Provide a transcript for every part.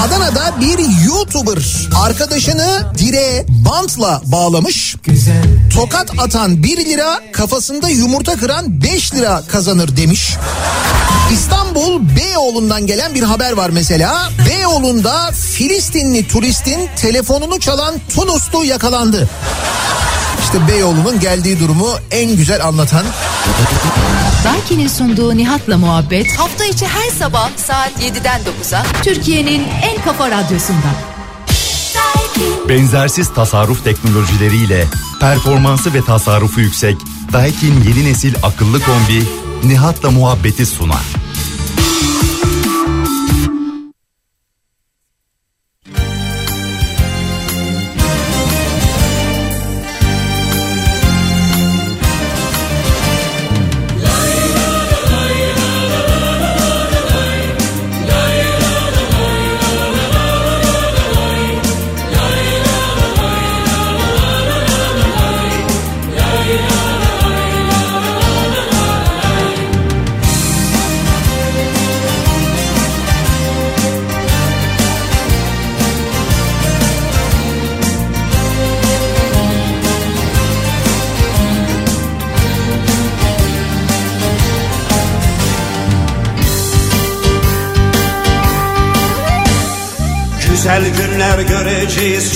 Adana'da bir YouTuber arkadaşını direğe bantla bağlamış. Tokat atan 1 lira kafasında yumurta kıran 5 lira kazanır demiş. İstanbul Beyoğlu'ndan gelen bir haber var mesela. Beyoğlu'nda Filistinli turistin telefonunu çalan Tunuslu yakalandı. İşte Beyoğlu'nun geldiği durumu en güzel anlatan. Daiki'nin sunduğu Nihat'la muhabbet Hafta içi her sabah saat 7'den 9'a Türkiye'nin en kafa radyosunda. Benzersiz tasarruf teknolojileriyle performansı ve tasarrufu yüksek Daikin yeni nesil akıllı kombi Nihat'la muhabbeti sunar.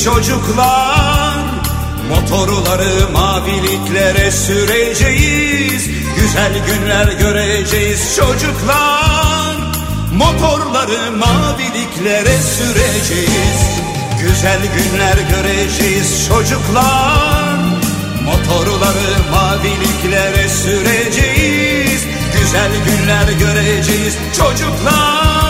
Çocuklar. Motorları maviliklere süreceğiz. Güzel günler göreceğiz çocuklar. Motorları maviliklere süreceğiz. Güzel günler göreceğiz çocuklar. Motorları maviliklere süreceğiz. Güzel günler göreceğiz çocuklar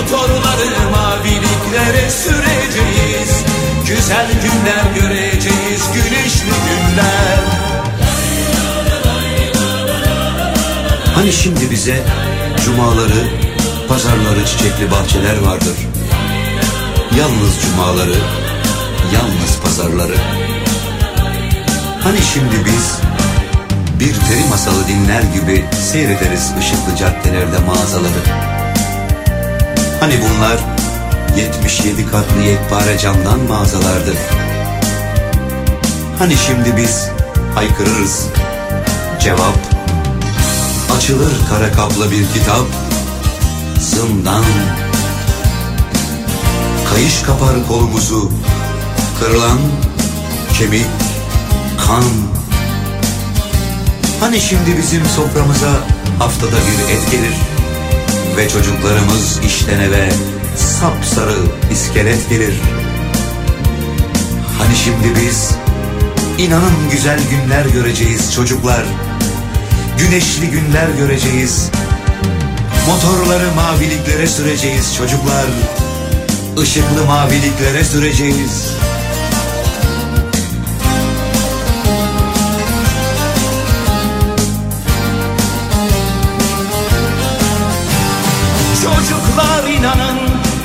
Motorları maviliklere süreceğiz Güzel günler göreceğiz, güneşli günler Hani şimdi bize cumaları, pazarları çiçekli bahçeler vardır. Yalnız cumaları, yalnız pazarları. Hani şimdi biz bir peri masalı dinler gibi seyrederiz ışıklı caddelerde mağazaları. Hani bunlar 77 katlı yekpare camdan mağazalardı. Hani şimdi biz haykırırız. Cevap Açılır kara kaplı bir kitap Zindan Kayış kapar kolumuzu Kırılan kemik Kan Hani şimdi bizim soframıza Haftada bir et gelir Ve çocuklarımız işten eve Sapsarı iskelet gelir. Hani şimdi biz İnanın güzel günler göreceğiz çocuklar. Güneşli günler göreceğiz. Motorları maviliklere süreceğiz çocuklar. Işıklı maviliklere süreceğiz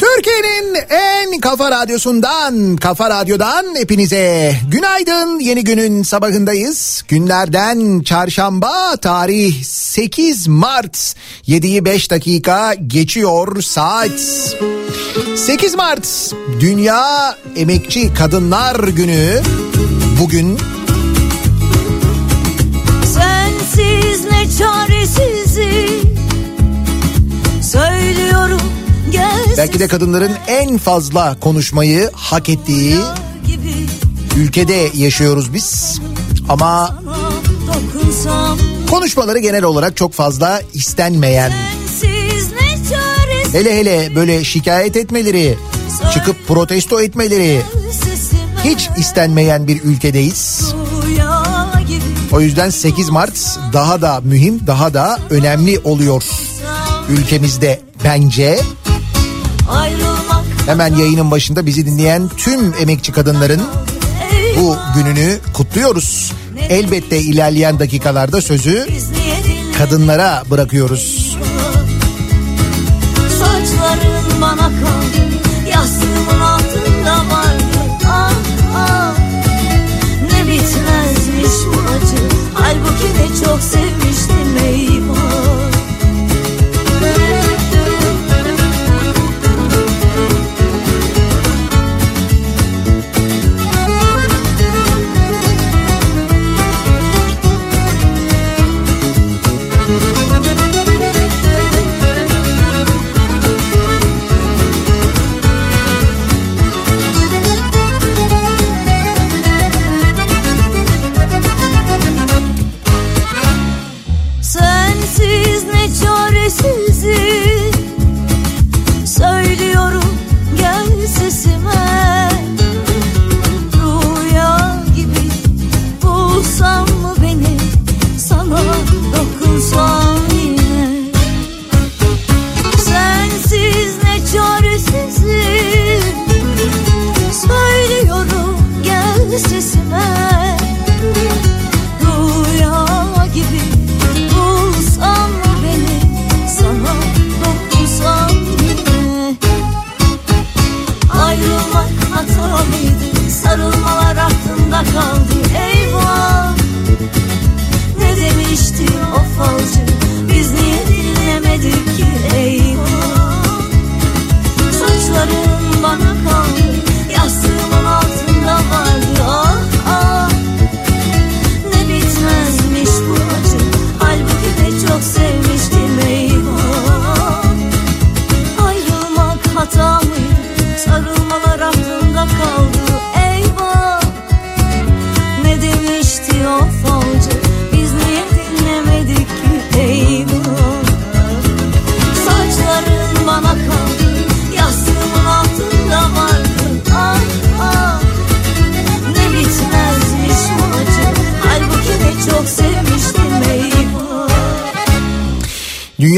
Türkiye'nin en kafa radyosundan, kafa radyodan hepinize günaydın. Yeni günün sabahındayız. Günlerden çarşamba tarih 8 Mart 7'yi 5 dakika geçiyor saat. 8 Mart Dünya Emekçi Kadınlar Günü. Bugün Sensiz ne çaresizi belki de kadınların en fazla konuşmayı hak ettiği ülkede yaşıyoruz biz. Ama konuşmaları genel olarak çok fazla istenmeyen hele hele böyle şikayet etmeleri, çıkıp protesto etmeleri hiç istenmeyen bir ülkedeyiz. O yüzden 8 Mart daha da mühim, daha da önemli oluyor ülkemizde bence. ayrılmak Hemen yayının başında bizi dinleyen tüm emekçi kadınların bu gününü kutluyoruz. Elbette ilerleyen dakikalarda sözü kadınlara bırakıyoruz. saçların bana kaldı yastığımın altında vardı. Ah ah. Ne bitmezmiş bu acı. Halbuki ne çok sevmiştim eyvah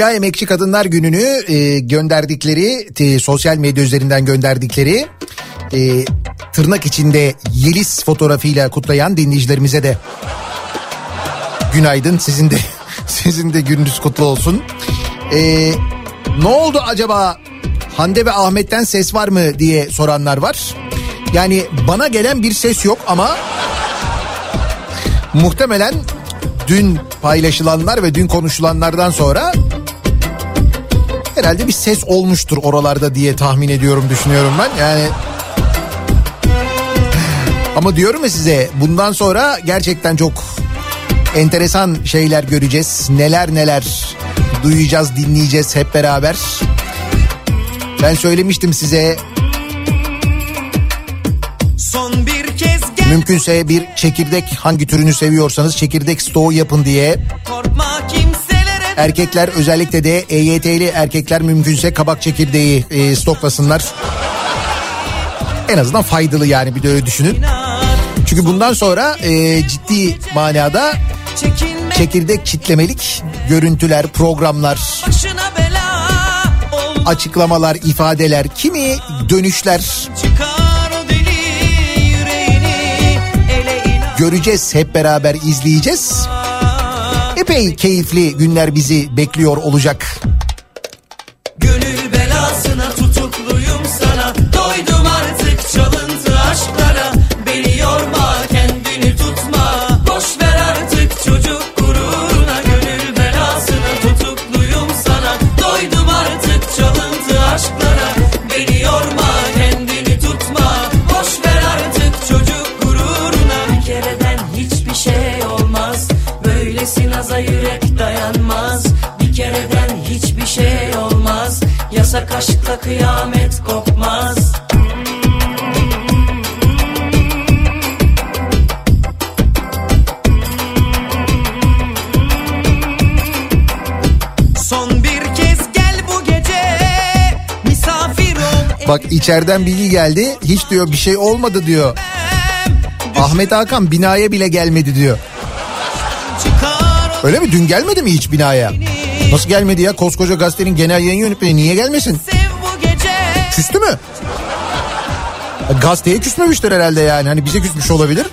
Dünya Emekçi Kadınlar Günü'nü e, gönderdikleri e, sosyal medya üzerinden gönderdikleri e, tırnak içinde Yeliz fotoğrafıyla kutlayan dinleyicilerimize de günaydın sizin de sizin de gününüz kutlu olsun. E, ne oldu acaba Hande ve Ahmet'ten ses var mı diye soranlar var. Yani bana gelen bir ses yok ama muhtemelen dün paylaşılanlar ve dün konuşulanlardan sonra herhalde bir ses olmuştur oralarda diye tahmin ediyorum düşünüyorum ben. Yani ama diyorum ya size bundan sonra gerçekten çok enteresan şeyler göreceğiz. Neler neler duyacağız, dinleyeceğiz hep beraber. Ben söylemiştim size Son bir kez gel mümkünse bir çekirdek hangi türünü seviyorsanız çekirdek stoğu yapın diye. Erkekler özellikle de EYT'li erkekler mümkünse kabak çekirdeği e, stoklasınlar. En azından faydalı yani bir de öyle düşünün. Çünkü bundan sonra e, ciddi manada çekirdek çitlemelik görüntüler, programlar, açıklamalar, ifadeler, kimi dönüşler göreceğiz hep beraber izleyeceğiz. Epey keyifli günler bizi bekliyor olacak. İçeriden bilgi geldi. Hiç diyor bir şey olmadı diyor. Ahmet Hakan binaya bile gelmedi diyor. Öyle mi? Dün gelmedi mi hiç binaya? Nasıl gelmedi ya? Koskoca gazetenin genel yayın yönetmeni niye gelmesin? Küstü mü? Gazeteye küsmemiştir herhalde yani. Hani bize küsmüş olabilir.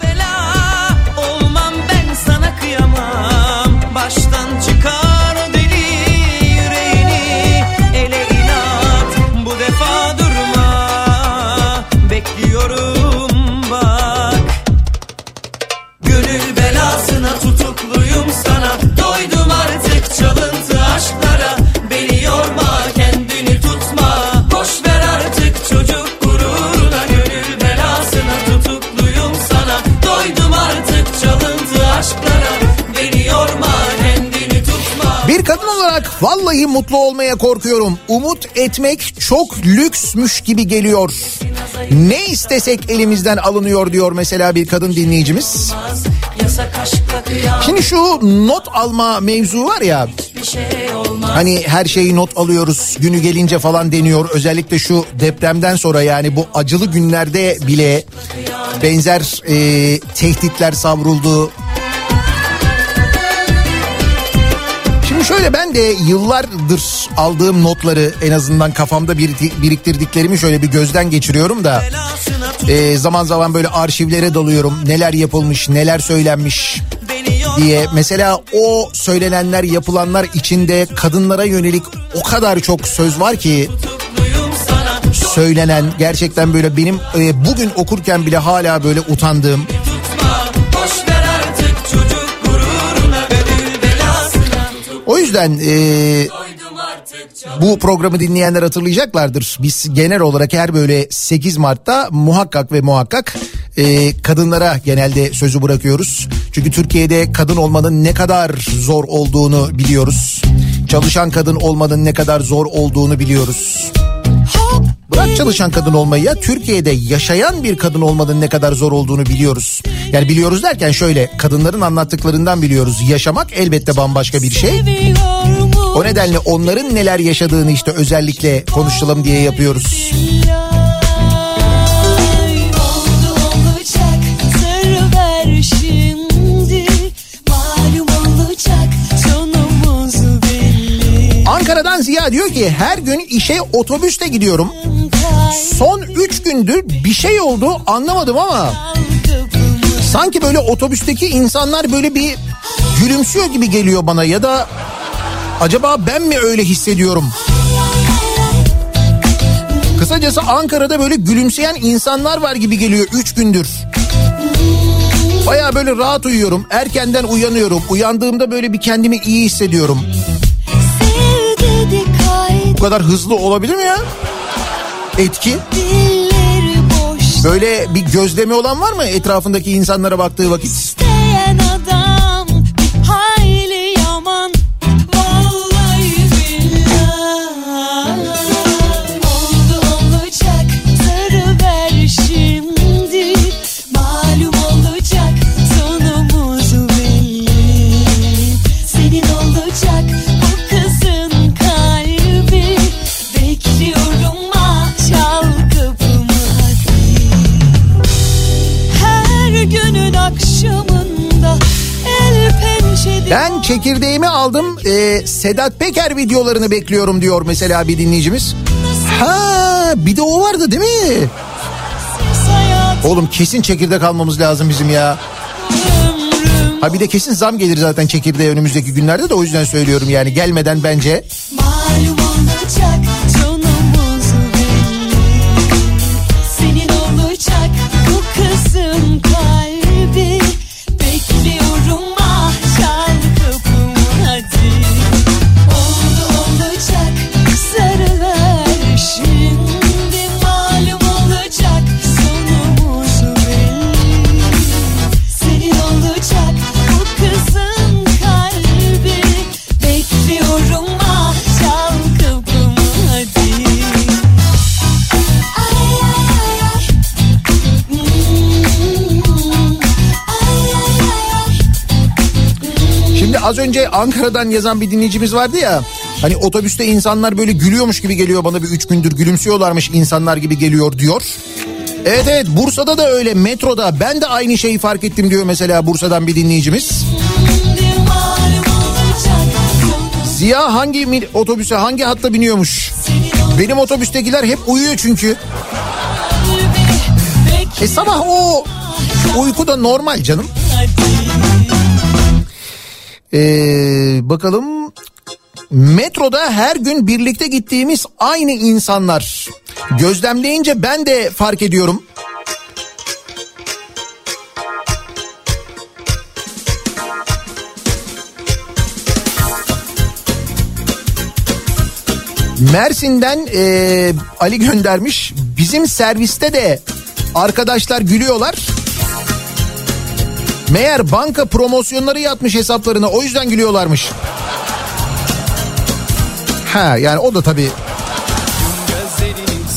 Olarak vallahi mutlu olmaya korkuyorum. Umut etmek çok lüksmüş gibi geliyor. Ne istesek elimizden alınıyor diyor mesela bir kadın dinleyicimiz. Şimdi şu not alma mevzu var ya hani her şeyi not alıyoruz günü gelince falan deniyor. Özellikle şu depremden sonra yani bu acılı günlerde bile benzer e, tehditler savruldu. Şöyle ben de yıllardır aldığım notları en azından kafamda bir- biriktirdiklerimi şöyle bir gözden geçiriyorum da e, zaman zaman böyle arşivlere dalıyorum. Neler yapılmış, neler söylenmiş diye. Mesela o söylenenler, yapılanlar içinde kadınlara yönelik o kadar çok söz var ki söylenen gerçekten böyle benim e, bugün okurken bile hala böyle utandığım yüzden e, bu programı dinleyenler hatırlayacaklardır. Biz genel olarak her böyle 8 Mart'ta muhakkak ve muhakkak e, kadınlara genelde sözü bırakıyoruz. Çünkü Türkiye'de kadın olmanın ne kadar zor olduğunu biliyoruz. Çalışan kadın olmanın ne kadar zor olduğunu biliyoruz. Bırak çalışan kadın olmayı ya Türkiye'de yaşayan bir kadın olmanın ne kadar zor olduğunu biliyoruz. Yani biliyoruz derken şöyle kadınların anlattıklarından biliyoruz. Yaşamak elbette bambaşka bir şey. O nedenle onların neler yaşadığını işte özellikle konuşalım diye yapıyoruz. Ankara'dan Ziya diyor ki her gün işe otobüste gidiyorum. Son 3 gündür bir şey oldu anlamadım ama sanki böyle otobüsteki insanlar böyle bir gülümsüyor gibi geliyor bana ya da acaba ben mi öyle hissediyorum? Kısacası Ankara'da böyle gülümseyen insanlar var gibi geliyor 3 gündür. Baya böyle rahat uyuyorum. Erkenden uyanıyorum. Uyandığımda böyle bir kendimi iyi hissediyorum. Bu kadar hızlı olabilir mi ya? Etki. Böyle bir gözlemi olan var mı etrafındaki insanlara baktığı vakit? isteyen adam çekirdeğimi aldım. Ee, Sedat Peker videolarını bekliyorum diyor mesela bir dinleyicimiz. Ha bir de o vardı değil mi? Oğlum kesin çekirdek almamız lazım bizim ya. Ha bir de kesin zam gelir zaten çekirdeğe önümüzdeki günlerde de o yüzden söylüyorum yani gelmeden bence. malum önce Ankara'dan yazan bir dinleyicimiz vardı ya. Hani otobüste insanlar böyle gülüyormuş gibi geliyor bana bir üç gündür gülümsüyorlarmış insanlar gibi geliyor diyor. Evet evet Bursa'da da öyle metroda ben de aynı şeyi fark ettim diyor mesela Bursa'dan bir dinleyicimiz. Ziya hangi otobüse hangi hatta biniyormuş? Benim otobüstekiler hep uyuyor çünkü. E sabah o uyku da normal canım. Ee, bakalım metroda her gün birlikte gittiğimiz aynı insanlar. Gözlemleyince ben de fark ediyorum. Mersin'den e, Ali göndermiş. Bizim serviste de arkadaşlar gülüyorlar. Meğer banka promosyonları yatmış hesaplarına o yüzden gülüyorlarmış. Ha yani o da tabii.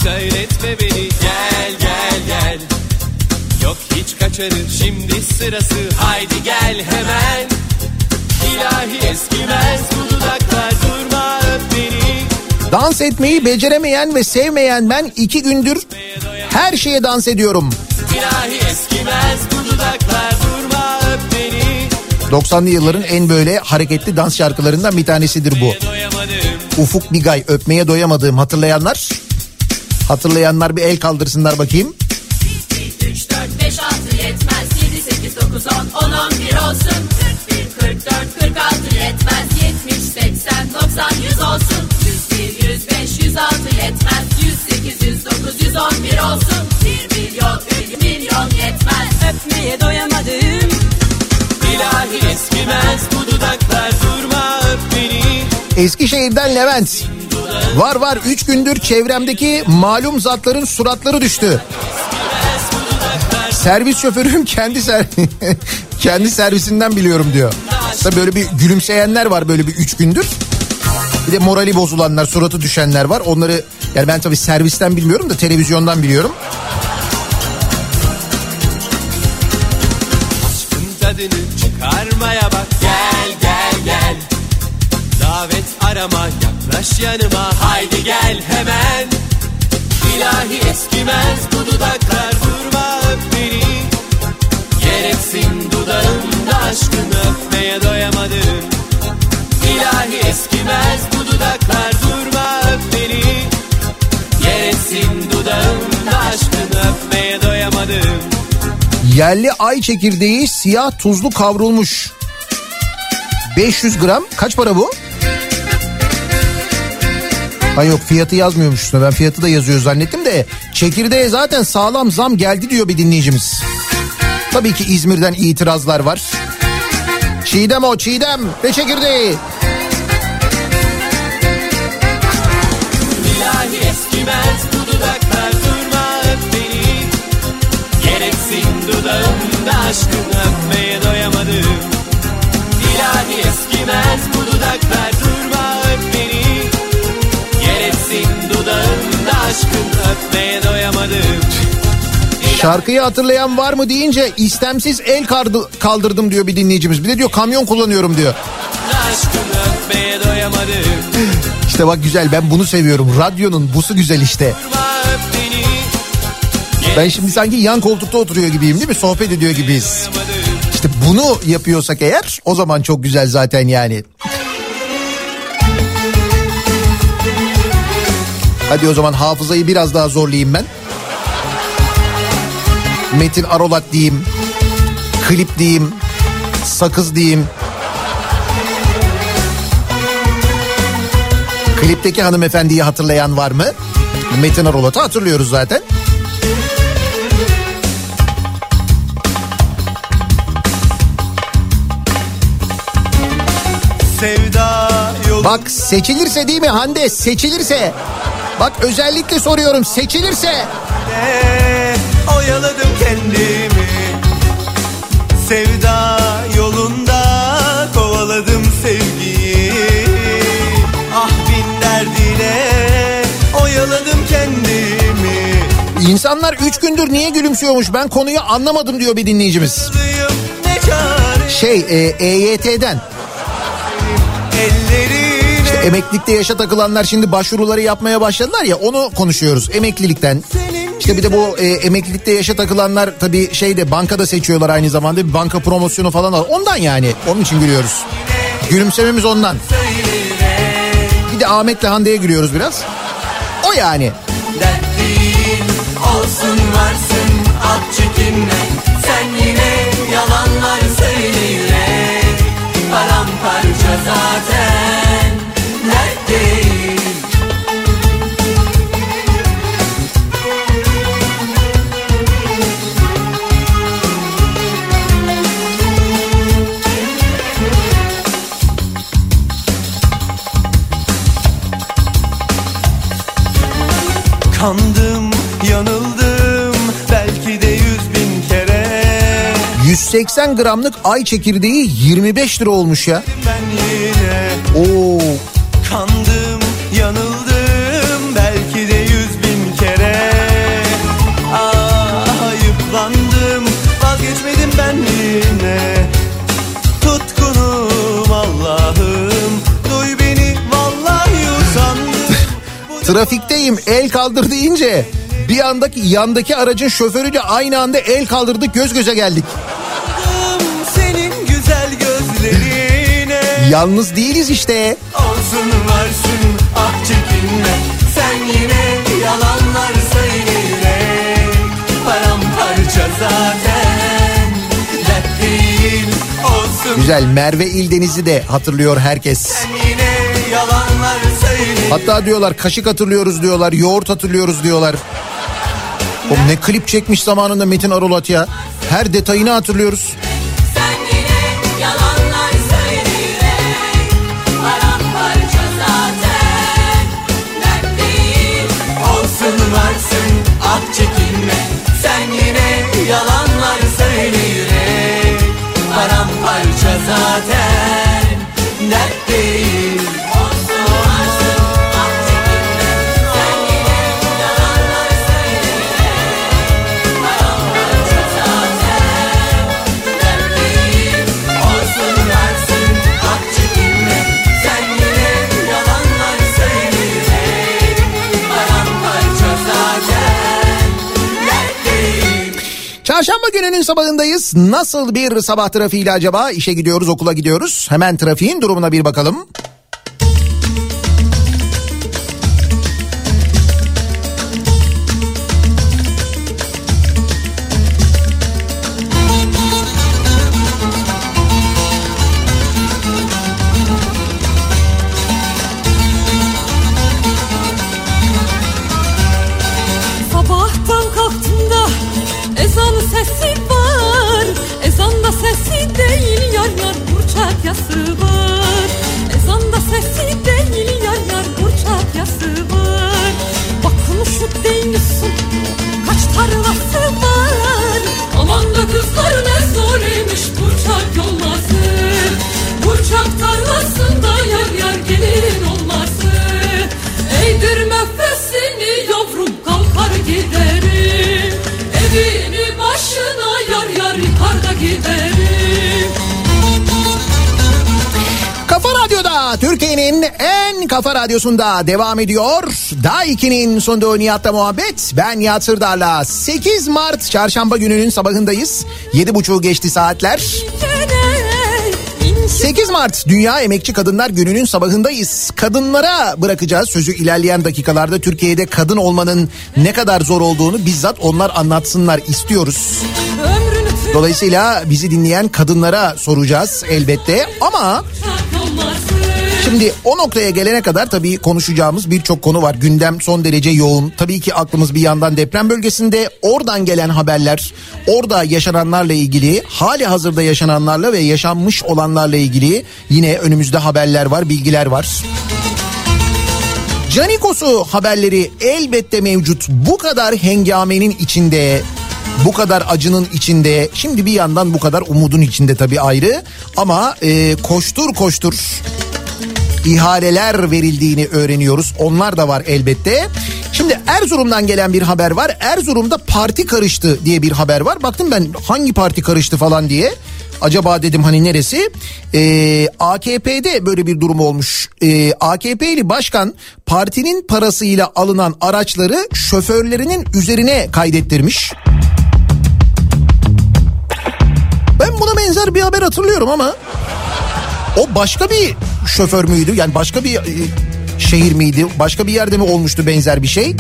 Söyletme beni gel gel gel. Yok hiç kaçarır şimdi sırası. Haydi gel hemen. İlahi eskimez bu dudaklar durma öp beni. Dans etmeyi beceremeyen ve sevmeyen ben iki gündür her şeye dans ediyorum. İlahi eskimez bu dudaklar durma 90'lı yılların en böyle hareketli dans şarkılarından bir tanesidir bu. Ufuk Bigay öpmeye doyamadığım hatırlayanlar. Hatırlayanlar bir el kaldırsınlar bakayım. 3, 4, 5, 6 yetmez 7, 8, 9, 10, 10, 11 olsun 41, 44, 46 yetmez 70, 80, 90, 100 olsun 101, 105, 106 yetmez 108, 109, 111 olsun 1 milyon, 1 milyon yetmez Öpmeye doyamadım İlahi eskimez bu dudaklar durma öp beni Eskişehir'den Levent. Var var 3 gündür çevremdeki malum zatların suratları düştü. Servis şoförüm kendi ser kendi servisinden biliyorum diyor. Tabii böyle bir gülümseyenler var böyle bir 3 gündür. Bir de morali bozulanlar, suratı düşenler var. Onları yani ben tabii servisten bilmiyorum da televizyondan biliyorum. Yaklaş yanıma haydi gel hemen. İlahi eskimez bu dudaklar durma öp beni. Gereksin dudağımda aşkını öpmeye doyamadım. İlahi eskimez bu dudaklar durma öp beni. Gereksin dudağımda aşkını öpmeye doyamadım. Yerli ay çekirdeği siyah tuzlu kavrulmuş. 500 gram kaç para bu? Ha yok fiyatı yazmıyormuş üstüne ben fiyatı da yazıyor zannettim de çekirdeğe zaten sağlam zam geldi diyor bir dinleyicimiz. Tabii ki İzmir'den itirazlar var. Çiğdem o çiğdem ve çekirdeği. Aşkını öpmeye doyamadım İlahi eskimez bu dudaklar öpmeye doyamadım Şarkıyı hatırlayan var mı deyince istemsiz el kardı- kaldırdım diyor bir dinleyicimiz. Bir de diyor kamyon kullanıyorum diyor. İşte bak güzel ben bunu seviyorum. Radyonun busu güzel işte. Ben şimdi sanki yan koltukta oturuyor gibiyim değil mi? Sohbet ediyor gibiyiz. İşte bunu yapıyorsak eğer o zaman çok güzel zaten yani. Hadi o zaman hafızayı biraz daha zorlayayım ben. Metin Arolat diyeyim. Klip diyeyim. Sakız diyeyim. Klipteki hanımefendiyi hatırlayan var mı? Metin Arolat'ı hatırlıyoruz zaten. Sevda Bak seçilirse değil mi Hande seçilirse. Bak özellikle soruyorum seçilirse. oyaladım kendimi. Sevda yolunda kovaladım sevgiyi. Ah bin derdine oyaladım kendimi. İnsanlar üç gündür niye gülümsüyormuş? Ben konuyu anlamadım diyor bir dinleyicimiz. Şey e, EYT'den ellerine işte Emeklilikte yaşa takılanlar şimdi başvuruları yapmaya başladılar ya onu konuşuyoruz emeklilikten. İşte bir de bu e, emeklilikte yaşa takılanlar tabii şeyde bankada seçiyorlar aynı zamanda bir banka promosyonu falan al. Ondan yani onun için gülüyoruz. Gülümsememiz ondan. Bir de Ahmet'le Hande'ye gülüyoruz biraz. O yani. Dert değil olsun varsın at çekinme Sen yine yalanlar 180 gramlık ay çekirdeği 25 lira olmuş ya. Oo. kandım, yanıldım belki de yüz bin kere Ah ayıplandım, vazgeçmedim ben yine Tutkunum Allah'ım, duy beni vallahi usandım Trafikteyim el kaldır deyince bir andaki yandaki aracın şoförüyle aynı anda el kaldırdık göz göze geldik. Yalnız değiliz işte. Olsun varsın ah çekinme Sen yine yalanlar söyleyerek Paramparça zaten Dert değil olsun Güzel Merve İldeniz'i de hatırlıyor herkes. Sen yine yalanlar söyleyerek Hatta diyorlar kaşık hatırlıyoruz diyorlar, yoğurt hatırlıyoruz diyorlar. O ne klip çekmiş zamanında Metin Arolat ya. Her detayını hatırlıyoruz. Zaten. Dert Gününün sabahındayız. Nasıl bir sabah trafiğiyle acaba? İşe gidiyoruz, okula gidiyoruz. Hemen trafiğin durumuna bir bakalım. Radyosunda devam ediyor. Daha 2'nin sonunda Nihat'la muhabbet. Ben Nihat Sırdar'la 8 Mart çarşamba gününün sabahındayız. 7.30 geçti saatler. 8 Mart Dünya Emekçi Kadınlar Günü'nün sabahındayız. Kadınlara bırakacağız sözü ilerleyen dakikalarda Türkiye'de kadın olmanın ne kadar zor olduğunu bizzat onlar anlatsınlar istiyoruz. Dolayısıyla bizi dinleyen kadınlara soracağız elbette ama Şimdi o noktaya gelene kadar tabii konuşacağımız birçok konu var. Gündem son derece yoğun. Tabii ki aklımız bir yandan deprem bölgesinde oradan gelen haberler, orada yaşananlarla ilgili, hali hazırda yaşananlarla ve yaşanmış olanlarla ilgili yine önümüzde haberler var, bilgiler var. Canikos'u haberleri elbette mevcut. Bu kadar hengamenin içinde, bu kadar acının içinde, şimdi bir yandan bu kadar umudun içinde tabii ayrı. Ama e, koştur koştur ihaleler verildiğini öğreniyoruz. Onlar da var elbette. Şimdi Erzurum'dan gelen bir haber var. Erzurum'da parti karıştı diye bir haber var. Baktım ben hangi parti karıştı falan diye. Acaba dedim hani neresi? Ee, AKP'de böyle bir durum olmuş. Ee, AKP'li başkan partinin parasıyla alınan araçları şoförlerinin üzerine kaydettirmiş. Ben buna benzer bir haber hatırlıyorum ama o başka bir şoför müydü? Yani başka bir e, şehir miydi? Başka bir yerde mi olmuştu benzer bir şey?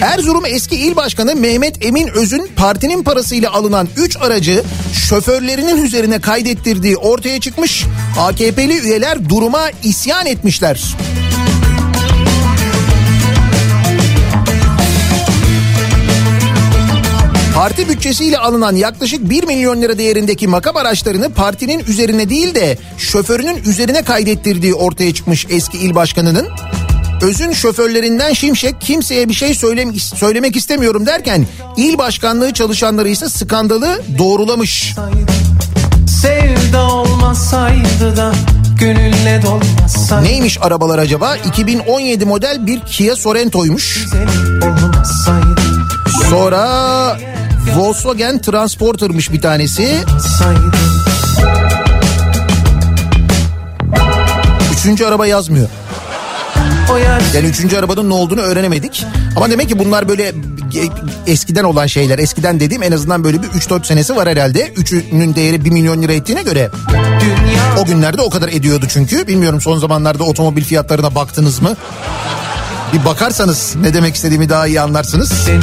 Erzurum eski il başkanı Mehmet Emin Öz'ün partinin parasıyla alınan 3 aracı şoförlerinin üzerine kaydettirdiği ortaya çıkmış. AKP'li üyeler duruma isyan etmişler. Parti bütçesiyle alınan yaklaşık 1 milyon lira değerindeki makam araçlarını partinin üzerine değil de şoförünün üzerine kaydettirdiği ortaya çıkmış eski il başkanının. Özün şoförlerinden Şimşek kimseye bir şey söylem söylemek istemiyorum derken il başkanlığı çalışanları ise skandalı doğrulamış. Sevda olmasaydı da gönülle dolmasaydı Neymiş arabalar acaba? 2017 model bir Kia Sorento'ymuş. Sonra Volkswagen Transporter'mış bir tanesi. Üçüncü araba yazmıyor. Yani üçüncü arabanın ne olduğunu öğrenemedik. Ama demek ki bunlar böyle ge- eskiden olan şeyler. Eskiden dediğim en azından böyle bir 3-4 senesi var herhalde. Üçünün değeri 1 milyon lira ettiğine göre. dünya O günlerde o kadar ediyordu çünkü. Bilmiyorum son zamanlarda otomobil fiyatlarına baktınız mı? Bir bakarsanız ne demek istediğimi daha iyi anlarsınız. seni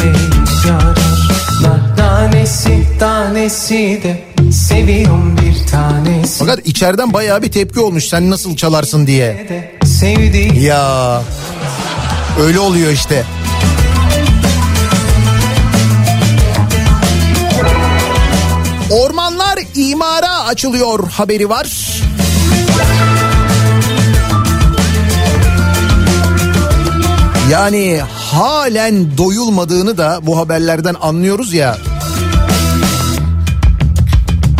Nar tanesi tanesi de seviyorum bir tanesi Fakat içeriden bayağı bir tepki olmuş sen nasıl çalarsın diye. sevdiğim Ya öyle oluyor işte. Ormanlar imara açılıyor haberi var. Yani halen doyulmadığını da bu haberlerden anlıyoruz ya.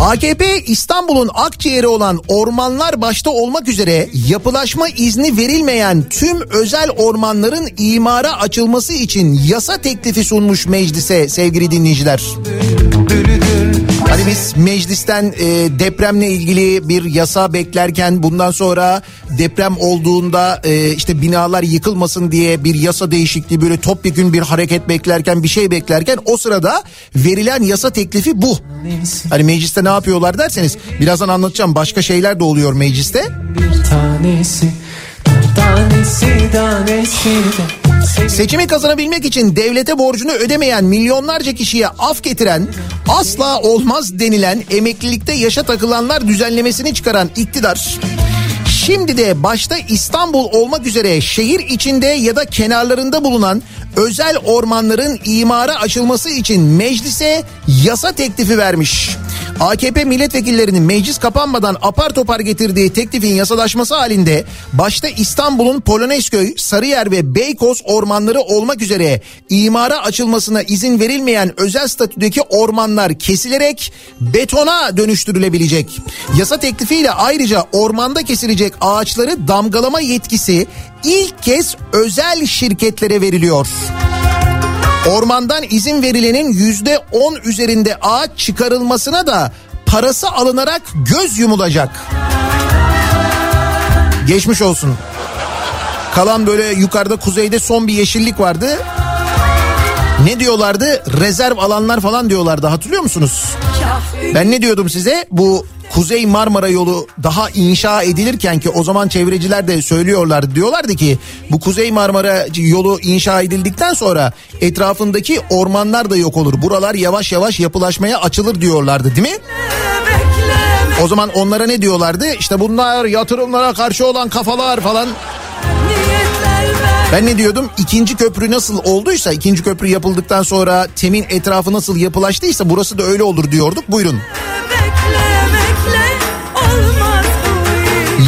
AKP İstanbul'un akciğeri olan ormanlar başta olmak üzere yapılaşma izni verilmeyen tüm özel ormanların imara açılması için yasa teklifi sunmuş meclise sevgili dinleyiciler. Hani biz meclisten e, depremle ilgili bir yasa beklerken bundan sonra deprem olduğunda e, işte binalar yıkılmasın diye bir yasa değişikliği böyle topyekün bir hareket beklerken bir şey beklerken o sırada verilen yasa teklifi bu. Hani mecliste ne yapıyorlar derseniz birazdan anlatacağım başka şeyler de oluyor mecliste. bir tanesi Seçimi kazanabilmek için devlete borcunu ödemeyen milyonlarca kişiye af getiren asla olmaz denilen emeklilikte yaşa takılanlar düzenlemesini çıkaran iktidar Şimdi de başta İstanbul olmak üzere şehir içinde ya da kenarlarında bulunan özel ormanların imara açılması için meclise yasa teklifi vermiş. AKP milletvekillerinin meclis kapanmadan apar topar getirdiği teklifin yasalaşması halinde başta İstanbul'un Polonezköy, Sarıyer ve Beykoz ormanları olmak üzere imara açılmasına izin verilmeyen özel statüdeki ormanlar kesilerek betona dönüştürülebilecek. Yasa teklifiyle ayrıca ormanda kesilecek ağaçları damgalama yetkisi ilk kez özel şirketlere veriliyor. Ormandan izin verilenin yüzde on üzerinde ağaç çıkarılmasına da parası alınarak göz yumulacak. Geçmiş olsun. Kalan böyle yukarıda kuzeyde son bir yeşillik vardı. Ne diyorlardı? Rezerv alanlar falan diyorlardı hatırlıyor musunuz? Ben ne diyordum size? Bu Kuzey Marmara yolu daha inşa edilirken ki o zaman çevreciler de söylüyorlardı. Diyorlardı ki bu Kuzey Marmara yolu inşa edildikten sonra etrafındaki ormanlar da yok olur. Buralar yavaş yavaş yapılaşmaya açılır diyorlardı değil mi? O zaman onlara ne diyorlardı? İşte bunlar yatırımlara karşı olan kafalar falan. Ben ne diyordum? İkinci köprü nasıl olduysa, ikinci köprü yapıldıktan sonra temin etrafı nasıl yapılaştıysa burası da öyle olur diyorduk. Buyurun.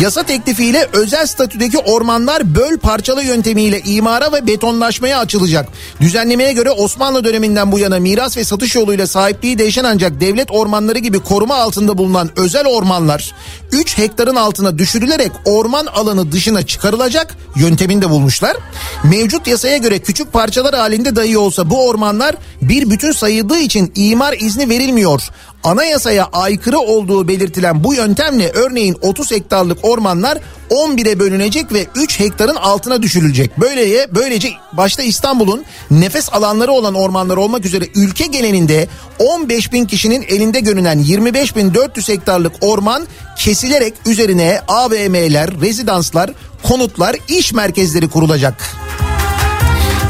Yasa teklifiyle özel statüdeki ormanlar böl parçala yöntemiyle imara ve betonlaşmaya açılacak. Düzenlemeye göre Osmanlı döneminden bu yana miras ve satış yoluyla sahipliği değişen ancak devlet ormanları gibi koruma altında bulunan özel ormanlar 3 hektarın altına düşürülerek orman alanı dışına çıkarılacak yöntemini de bulmuşlar. Mevcut yasaya göre küçük parçalar halinde dahi olsa bu ormanlar bir bütün sayıldığı için imar izni verilmiyor. Anayasaya aykırı olduğu belirtilen bu yöntemle örneğin 30 hektarlık ormanlar 11'e bölünecek ve 3 hektarın altına düşürülecek. Böylece, böylece başta İstanbul'un nefes alanları olan ormanlar olmak üzere ülke genelinde 15 bin kişinin elinde görünen 25 bin 400 hektarlık orman kesilerek üzerine AVM'ler, rezidanslar, konutlar, iş merkezleri kurulacak.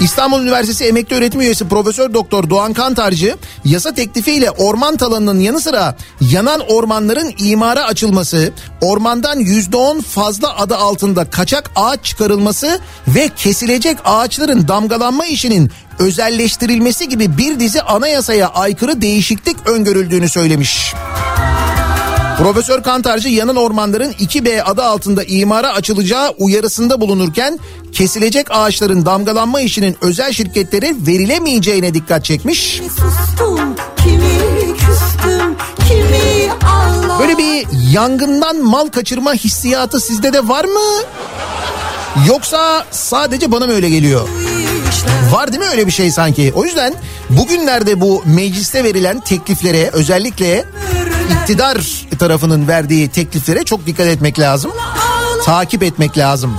İstanbul Üniversitesi Emekli Öğretim Üyesi Profesör Doktor Doğan Kantarcı yasa teklifiyle orman talanının yanı sıra yanan ormanların imara açılması, ormandan %10 fazla adı altında kaçak ağaç çıkarılması ve kesilecek ağaçların damgalanma işinin özelleştirilmesi gibi bir dizi anayasaya aykırı değişiklik öngörüldüğünü söylemiş. Profesör Kantarcı yanan ormanların 2B adı altında imara açılacağı uyarısında bulunurken kesilecek ağaçların damgalanma işinin özel şirketlere verilemeyeceğine dikkat çekmiş. Sustum kimi küstüm kimi ağlar Böyle bir yangından mal kaçırma hissiyatı sizde de var mı? Yoksa sadece bana mı öyle geliyor? Var değil mi öyle bir şey sanki? O yüzden bugünlerde bu mecliste verilen tekliflere özellikle iktidar tarafının verdiği tekliflere çok dikkat etmek lazım. Takip etmek lazım.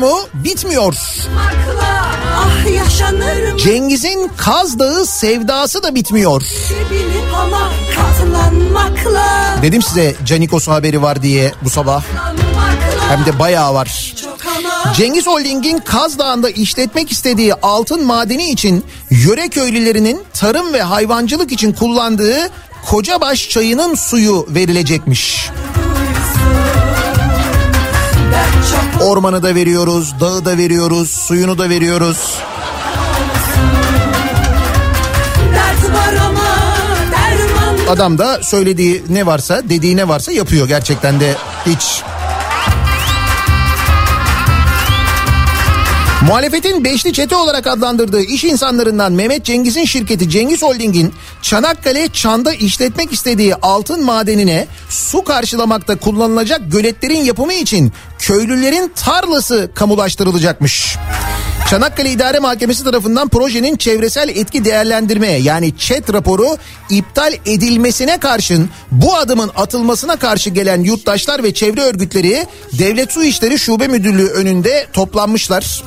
Mu? Bitmiyor. Ah Cengiz'in Kaz Dağı sevdası da bitmiyor. Dedim size Canikos haberi var diye bu sabah. Hem de bayağı var. Cengiz Holding'in Kaz Dağı'nda işletmek istediği altın madeni için yöre köylülerinin tarım ve hayvancılık için kullandığı Kocabaş çayının suyu verilecekmiş. Ormanı da veriyoruz, dağı da veriyoruz, suyunu da veriyoruz. Adam da söylediği ne varsa, dediği ne varsa yapıyor gerçekten de hiç. Muhalefetin beşli çete olarak adlandırdığı iş insanlarından Mehmet Cengiz'in şirketi Cengiz Holding'in Çanakkale Çan'da işletmek istediği altın madenine su karşılamakta kullanılacak göletlerin yapımı için köylülerin tarlası kamulaştırılacakmış. Çanakkale İdare Mahkemesi tarafından projenin çevresel etki değerlendirme yani ÇED raporu iptal edilmesine karşın bu adımın atılmasına karşı gelen yurttaşlar ve çevre örgütleri Devlet Su İşleri Şube Müdürlüğü önünde toplanmışlar.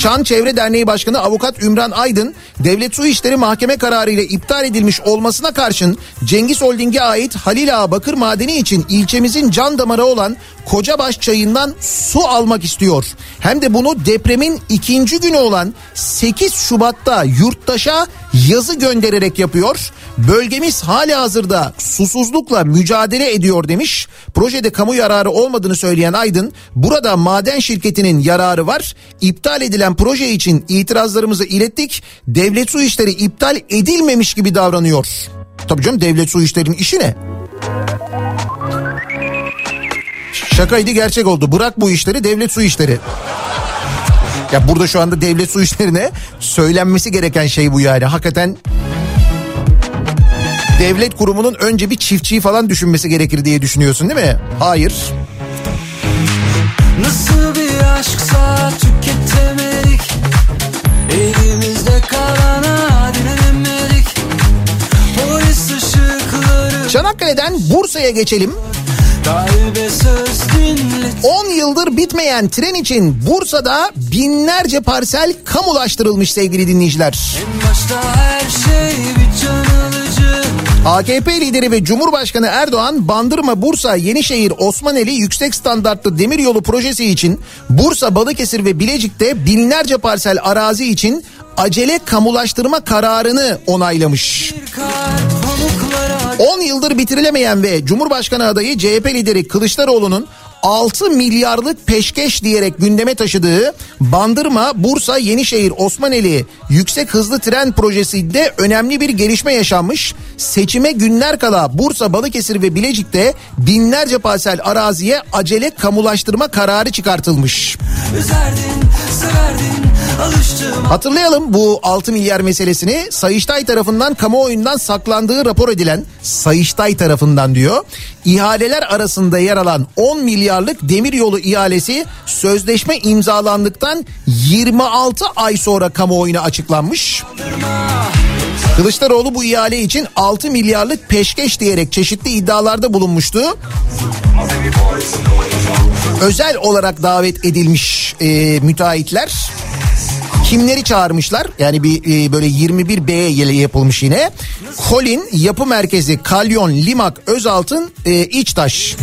Çan Çevre Derneği Başkanı Avukat Ümran Aydın, Devlet Su İşleri mahkeme kararı ile iptal edilmiş olmasına karşın Cengiz Holding'e ait Halil Ağa Bakır Madeni için ilçemizin can damarı olan Kocabaş çayından su almak istiyor. Hem de bunu depremin ikinci günü olan 8 Şubat'ta yurttaşa yazı göndererek yapıyor. Bölgemiz hali hazırda susuzlukla mücadele ediyor demiş. Projede kamu yararı olmadığını söyleyen Aydın, burada maden şirketinin yararı var. İptal edilen proje için itirazlarımızı ilettik. Devlet su işleri iptal edilmemiş gibi davranıyor. Tabii canım devlet su işlerinin işi ne? Şakaydı gerçek oldu. Bırak bu işleri devlet su işleri. Ya burada şu anda devlet su işlerine söylenmesi gereken şey bu yani. Hakikaten devlet kurumunun önce bir çiftçiyi falan düşünmesi gerekir diye düşünüyorsun değil mi? Hayır. Nasıl bir aşksa tüketemedik Elimizde kalana direnemedik Polis ışıkları Çanakkale'den Bursa'ya geçelim. Kalbe söz 10 yıldır bitmeyen tren için Bursa'da binlerce parsel kamulaştırılmış sevgili dinleyiciler. Her şey AKP lideri ve Cumhurbaşkanı Erdoğan Bandırma Bursa Yenişehir Osmaneli yüksek standartlı demiryolu projesi için Bursa Balıkesir ve Bilecik'te binlerce parsel arazi için acele kamulaştırma kararını onaylamış. 10 yıldır bitirilemeyen ve Cumhurbaşkanı adayı CHP lideri Kılıçdaroğlu'nun 6 milyarlık peşkeş diyerek gündeme taşıdığı Bandırma, Bursa, Yenişehir, Osmaneli yüksek hızlı tren projesinde önemli bir gelişme yaşanmış. Seçime günler kala Bursa, Balıkesir ve Bilecik'te binlerce parsel araziye acele kamulaştırma kararı çıkartılmış. Üzerdin, Hatırlayalım bu 6 milyar meselesini Sayıştay tarafından kamuoyundan saklandığı rapor edilen Sayıştay tarafından diyor. İhaleler arasında yer alan 10 milyarlık demiryolu ihalesi sözleşme imzalandıktan 26 ay sonra kamuoyuna açıklanmış. Kılıçdaroğlu bu ihale için 6 milyarlık peşkeş diyerek çeşitli iddialarda bulunmuştu. Özel olarak davet edilmiş e, müteahhitler kimleri çağırmışlar? Yani bir e, böyle 21 B'ye yapılmış yine. Kolin, Yapı Merkezi, Kalyon, Limak, Özaltın, e, İçtaş.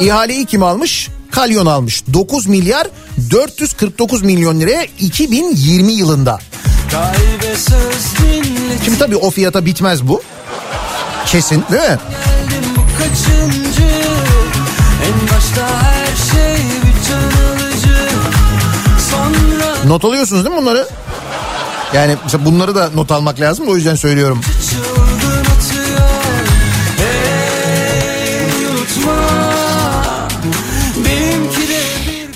İhaleyi kim almış? Kalyon almış. 9 milyar 449 milyon liraya 2020 yılında. Şimdi tabii o fiyata bitmez bu. Kesin değil mi? bu kaçıncı En başta Not alıyorsunuz değil mi bunları? Yani mesela bunları da not almak lazım o yüzden söylüyorum.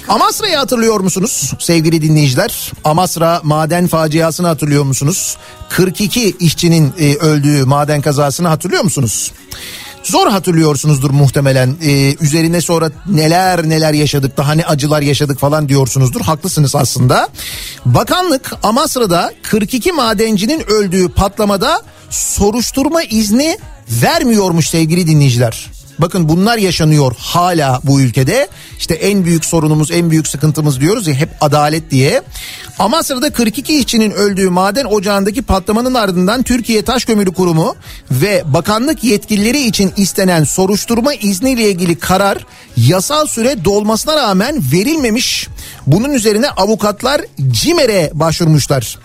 Amasra'yı hatırlıyor musunuz sevgili dinleyiciler? Amasra maden faciasını hatırlıyor musunuz? 42 işçinin e, öldüğü maden kazasını hatırlıyor musunuz? Zor hatırlıyorsunuzdur muhtemelen. Ee, üzerine sonra neler neler yaşadık daha ne acılar yaşadık falan diyorsunuzdur. Haklısınız aslında. Bakanlık Amasra'da 42 madencinin öldüğü patlamada soruşturma izni vermiyormuş sevgili dinleyiciler. Bakın bunlar yaşanıyor hala bu ülkede. İşte en büyük sorunumuz, en büyük sıkıntımız diyoruz ya hep adalet diye. Amasra'da 42 işçinin öldüğü maden ocağındaki patlamanın ardından Türkiye Taş Kömürü Kurumu ve bakanlık yetkilileri için istenen soruşturma izniyle ilgili karar yasal süre dolmasına rağmen verilmemiş. Bunun üzerine avukatlar CİMER'e başvurmuşlar.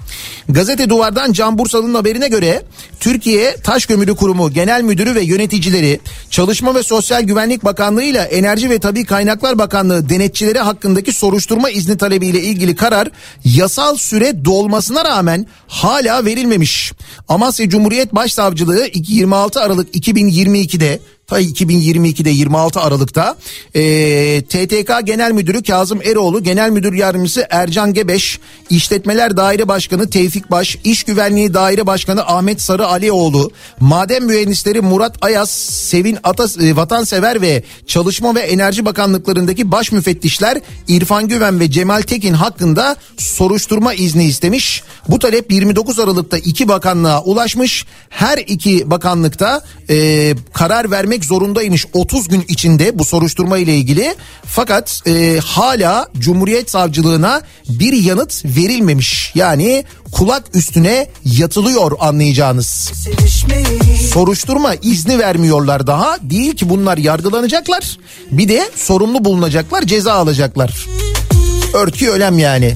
Gazete Duvar'dan Can Bursalı'nın haberine göre Türkiye Taş Kömürü Kurumu Genel Müdürü ve yöneticileri Çalışma ve Sosyal Güvenlik Bakanlığı ile Enerji ve Tabi Kaynaklar Bakanlığı denetçileri hakkındaki soruşturma izni talebiyle ilgili karar yasal süre dolmasına rağmen hala verilmemiş. Amasya Cumhuriyet Başsavcılığı 26 Aralık 2022'de Ta 2022'de 26 Aralık'ta e, TTK Genel Müdürü Kazım Eroğlu, Genel Müdür Yardımcısı Ercan Gebeş, İşletmeler Daire Başkanı Tevfik Baş, İş Güvenliği Daire Başkanı Ahmet Sarı Alioğlu, Maden Mühendisleri Murat Ayas, Sevin Atas, e, Vatansever ve Çalışma ve Enerji Bakanlıklarındaki baş müfettişler İrfan Güven ve Cemal Tekin hakkında soruşturma izni istemiş. Bu talep 29 Aralık'ta iki bakanlığa ulaşmış. Her iki bakanlıkta e, karar vermek zorundaymış 30 gün içinde bu soruşturma ile ilgili. Fakat e, hala Cumhuriyet Savcılığına bir yanıt verilmemiş. Yani kulak üstüne yatılıyor anlayacağınız. Soruşturma izni vermiyorlar daha. Değil ki bunlar yargılanacaklar. Bir de sorumlu bulunacaklar, ceza alacaklar. Örtü ölem yani.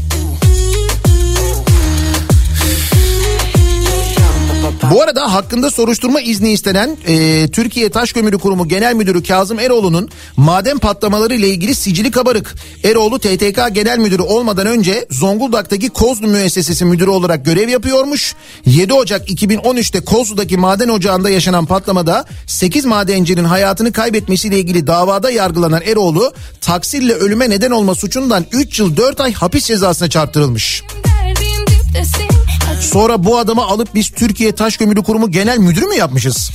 Bu arada hakkında soruşturma izni istenen e, Türkiye Taş Kömürü Kurumu Genel Müdürü Kazım Eroğlu'nun maden patlamaları ile ilgili sicili kabarık. Eroğlu TTK Genel Müdürü olmadan önce Zonguldak'taki Kozlu Müessesesi Müdürü olarak görev yapıyormuş. 7 Ocak 2013'te Kozlu'daki maden ocağında yaşanan patlamada 8 madencinin hayatını kaybetmesiyle ilgili davada yargılanan Eroğlu taksirle ölüme neden olma suçundan 3 yıl 4 ay hapis cezasına çarptırılmış. Sonra bu adamı alıp biz Türkiye Taş Kömürü Kurumu Genel Müdürü mü yapmışız?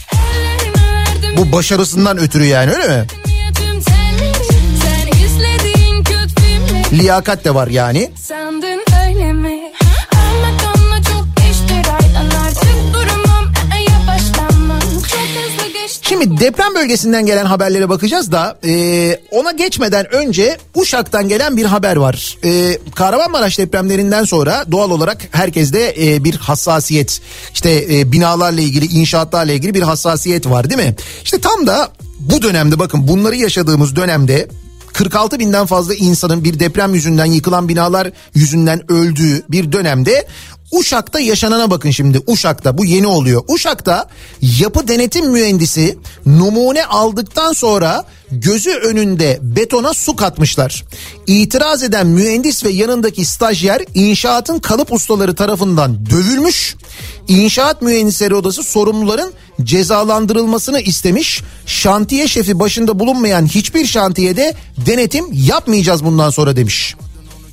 Bu başarısından ötürü yani öyle mi? Liyakat de var yani. Sandın Şimdi deprem bölgesinden gelen haberlere bakacağız da e, ona geçmeden önce Uşak'tan gelen bir haber var. E, Kahramanmaraş depremlerinden sonra doğal olarak herkeste e, bir hassasiyet işte e, binalarla ilgili inşaatlarla ilgili bir hassasiyet var değil mi? İşte tam da bu dönemde bakın bunları yaşadığımız dönemde 46 binden fazla insanın bir deprem yüzünden yıkılan binalar yüzünden öldüğü bir dönemde Uşak'ta yaşanana bakın şimdi Uşak'ta bu yeni oluyor. Uşak'ta yapı denetim mühendisi numune aldıktan sonra gözü önünde betona su katmışlar. İtiraz eden mühendis ve yanındaki stajyer inşaatın kalıp ustaları tarafından dövülmüş. İnşaat Mühendisleri Odası sorumluların cezalandırılmasını istemiş. Şantiye şefi başında bulunmayan hiçbir şantiyede denetim yapmayacağız bundan sonra demiş.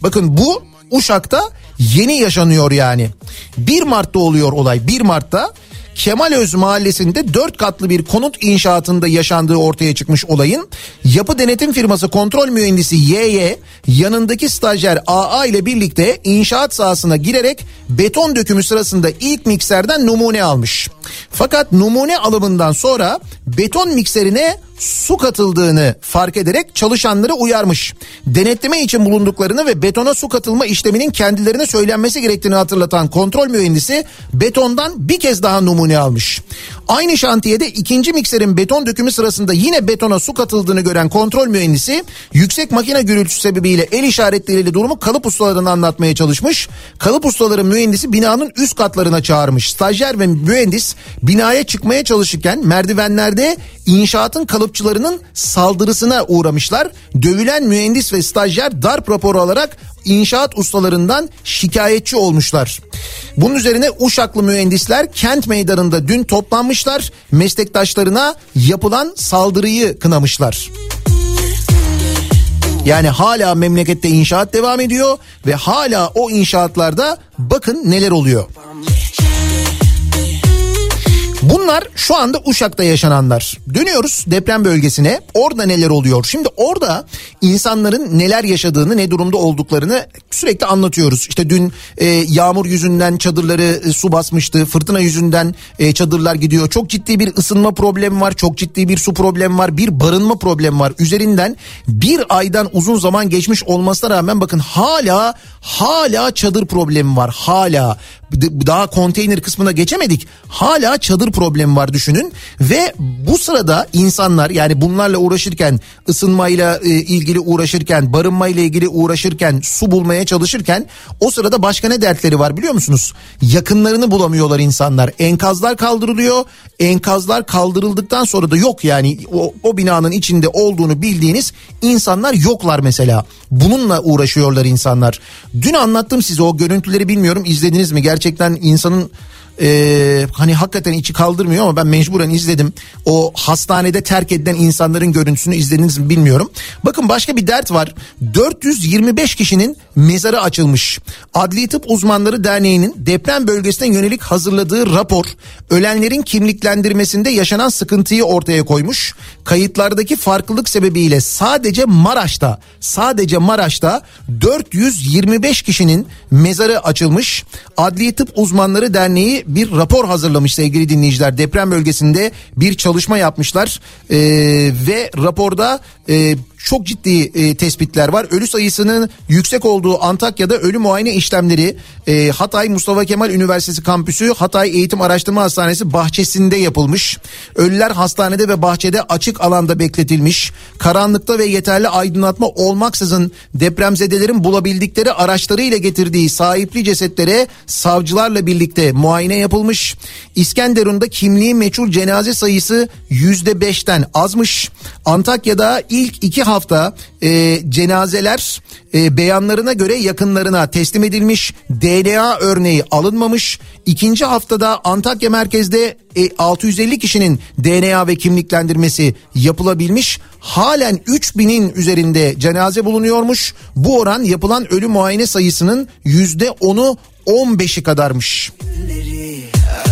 Bakın bu Uşak'ta yeni yaşanıyor yani. 1 Mart'ta oluyor olay 1 Mart'ta Kemalöz mahallesinde 4 katlı bir konut inşaatında yaşandığı ortaya çıkmış olayın. Yapı denetim firması kontrol mühendisi YY yanındaki stajyer AA ile birlikte inşaat sahasına girerek beton dökümü sırasında ilk mikserden numune almış. Fakat numune alımından sonra beton mikserine su katıldığını fark ederek çalışanları uyarmış. Denetleme için bulunduklarını ve betona su katılma işleminin kendilerine söylenmesi gerektiğini hatırlatan kontrol mühendisi betondan bir kez daha numune almış. Aynı şantiyede ikinci mikserin beton dökümü sırasında yine betona su katıldığını gören kontrol mühendisi yüksek makine gürültüsü sebebiyle el işaretleriyle durumu kalıp ustalarına anlatmaya çalışmış. Kalıp ustaları mühendisi binanın üst katlarına çağırmış. Stajyer ve mühendis binaya çıkmaya çalışırken merdivenlerde inşaatın kalıpçılarının saldırısına uğramışlar. Dövülen mühendis ve stajyer darp raporu alarak inşaat ustalarından şikayetçi olmuşlar. Bunun üzerine Uşaklı mühendisler kent meydanında dün toplanmışlar. Meslektaşlarına yapılan saldırıyı kınamışlar. Yani hala memlekette inşaat devam ediyor ve hala o inşaatlarda bakın neler oluyor. Bunlar şu anda Uşak'ta yaşananlar. Dönüyoruz deprem bölgesine. Orada neler oluyor? Şimdi orada insanların neler yaşadığını, ne durumda olduklarını sürekli anlatıyoruz. İşte dün e, yağmur yüzünden çadırları e, su basmıştı. Fırtına yüzünden e, çadırlar gidiyor. Çok ciddi bir ısınma problemi var. Çok ciddi bir su problemi var. Bir barınma problemi var. Üzerinden bir aydan uzun zaman geçmiş olmasına rağmen bakın hala hala çadır problemi var. Hala daha konteyner kısmına geçemedik. Hala çadır problemi var düşünün ve bu sırada insanlar yani bunlarla uğraşırken ısınmayla e, ilgili uğraşırken barınmayla ilgili uğraşırken su bulmaya çalışırken o sırada başka ne dertleri var biliyor musunuz? Yakınlarını bulamıyorlar insanlar. Enkazlar kaldırılıyor. Enkazlar kaldırıldıktan sonra da yok yani o, o binanın içinde olduğunu bildiğiniz insanlar yoklar mesela. Bununla uğraşıyorlar insanlar. Dün anlattım size o görüntüleri bilmiyorum izlediniz mi? Gerçekten insanın e, hani hakikaten içi kaldırmıyor ama ben mecburen izledim. O hastanede terk edilen insanların görüntüsünü izlediniz mi bilmiyorum. Bakın başka bir dert var. 425 kişinin mezarı açılmış. Adli Tıp Uzmanları Derneği'nin deprem bölgesine yönelik hazırladığı rapor ölenlerin kimliklendirmesinde yaşanan sıkıntıyı ortaya koymuş. Kayıtlardaki farklılık sebebiyle sadece Maraş'ta sadece Maraş'ta 425 kişinin mezarı açılmış. Adli Tıp Uzmanları Derneği bir rapor hazırlamış sevgili dinleyiciler. Deprem bölgesinde bir çalışma yapmışlar ee, ve raporda e, çok ciddi e, tespitler var. Ölü sayısının yüksek olduğu Antakya'da ölü muayene işlemleri e, Hatay Mustafa Kemal Üniversitesi kampüsü Hatay Eğitim Araştırma Hastanesi bahçesinde yapılmış. Ölüler hastanede ve bahçede açık alanda bekletilmiş. Karanlıkta ve yeterli aydınlatma olmaksızın depremzedelerin bulabildikleri araçlarıyla getirdiği sahipli cesetlere savcılarla birlikte muayene yapılmış. İskenderun'da kimliği meçhul cenaze sayısı yüzde beşten azmış. Antakya'da ilk iki hafta e, cenazeler e, beyanlarına göre yakınlarına teslim edilmiş. DNA örneği alınmamış. İkinci haftada Antakya merkezde e, 650 kişinin DNA ve kimliklendirmesi yapılabilmiş. Halen 3000'in üzerinde cenaze bulunuyormuş. Bu oran yapılan ölü muayene sayısının %10'u 15'i kadarmış.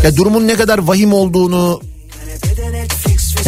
Ya durumun ne kadar vahim olduğunu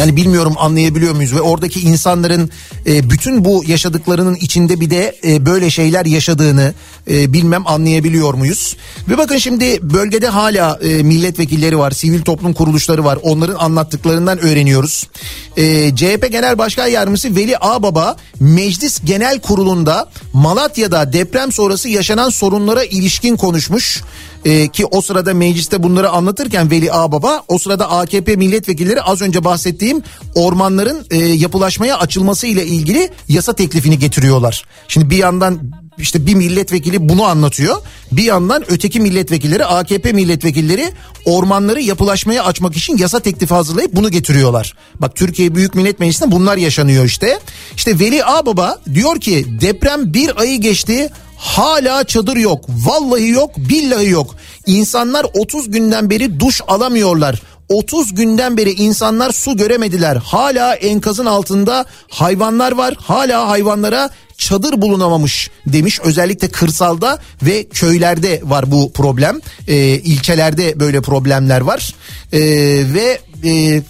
yani bilmiyorum anlayabiliyor muyuz ve oradaki insanların e, bütün bu yaşadıklarının içinde bir de e, böyle şeyler yaşadığını e, bilmem anlayabiliyor muyuz? Ve bakın şimdi bölgede hala e, milletvekilleri var, sivil toplum kuruluşları var. Onların anlattıklarından öğreniyoruz. E, CHP Genel Başkan Yardımcısı Veli Ağbaba Meclis Genel Kurulu'nda Malatya'da deprem sonrası yaşanan sorunlara ilişkin konuşmuş. Ee, ki o sırada mecliste bunları anlatırken Veli Ağbaba o sırada AKP milletvekilleri az önce bahsettiğim ormanların e, yapılaşmaya açılması ile ilgili yasa teklifini getiriyorlar. Şimdi bir yandan işte bir milletvekili bunu anlatıyor. Bir yandan öteki milletvekilleri AKP milletvekilleri ormanları yapılaşmaya açmak için yasa teklifi hazırlayıp bunu getiriyorlar. Bak Türkiye Büyük Millet Meclisi'nde bunlar yaşanıyor işte. İşte Veli Ağbaba diyor ki deprem bir ayı geçti hala çadır yok. Vallahi yok billahi yok. İnsanlar 30 günden beri duş alamıyorlar. 30 günden beri insanlar su göremediler. Hala enkazın altında hayvanlar var. Hala hayvanlara çadır bulunamamış demiş. Özellikle kırsalda ve köylerde var bu problem. Ee, ilçelerde böyle problemler var. Ee, ve e,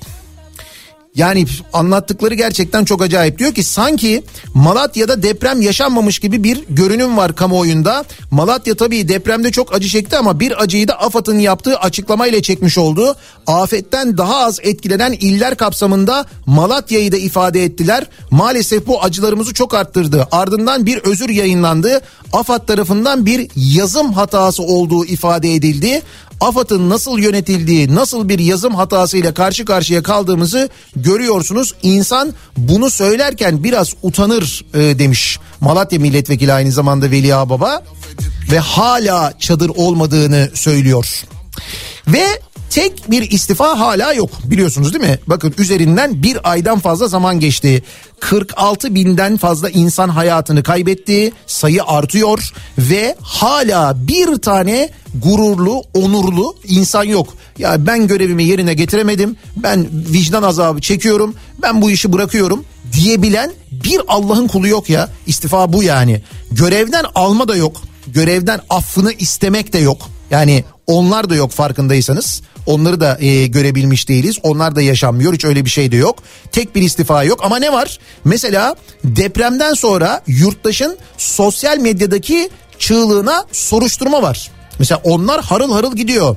yani anlattıkları gerçekten çok acayip. Diyor ki sanki Malatya'da deprem yaşanmamış gibi bir görünüm var kamuoyunda. Malatya tabii depremde çok acı çekti ama bir acıyı da AFAD'ın yaptığı açıklamayla çekmiş oldu. Afetten daha az etkilenen iller kapsamında Malatya'yı da ifade ettiler. Maalesef bu acılarımızı çok arttırdı. Ardından bir özür yayınlandı. AFAD tarafından bir yazım hatası olduğu ifade edildi. AFAD'ın nasıl yönetildiği, nasıl bir yazım hatasıyla karşı karşıya kaldığımızı görüyorsunuz. İnsan bunu söylerken biraz utanır e, demiş Malatya milletvekili aynı zamanda Veli Ağbaba ve hala çadır olmadığını söylüyor. Ve tek bir istifa hala yok biliyorsunuz değil mi? Bakın üzerinden bir aydan fazla zaman geçti. 46 binden fazla insan hayatını kaybetti. Sayı artıyor ve hala bir tane gururlu, onurlu insan yok. Ya ben görevimi yerine getiremedim. Ben vicdan azabı çekiyorum. Ben bu işi bırakıyorum diyebilen bir Allah'ın kulu yok ya. İstifa bu yani. Görevden alma da yok. Görevden affını istemek de yok. Yani onlar da yok farkındaysanız. Onları da e, görebilmiş değiliz. Onlar da yaşanmıyor. Hiç öyle bir şey de yok. Tek bir istifa yok. Ama ne var? Mesela depremden sonra yurttaşın sosyal medyadaki çığlığına soruşturma var. Mesela onlar harıl harıl gidiyor.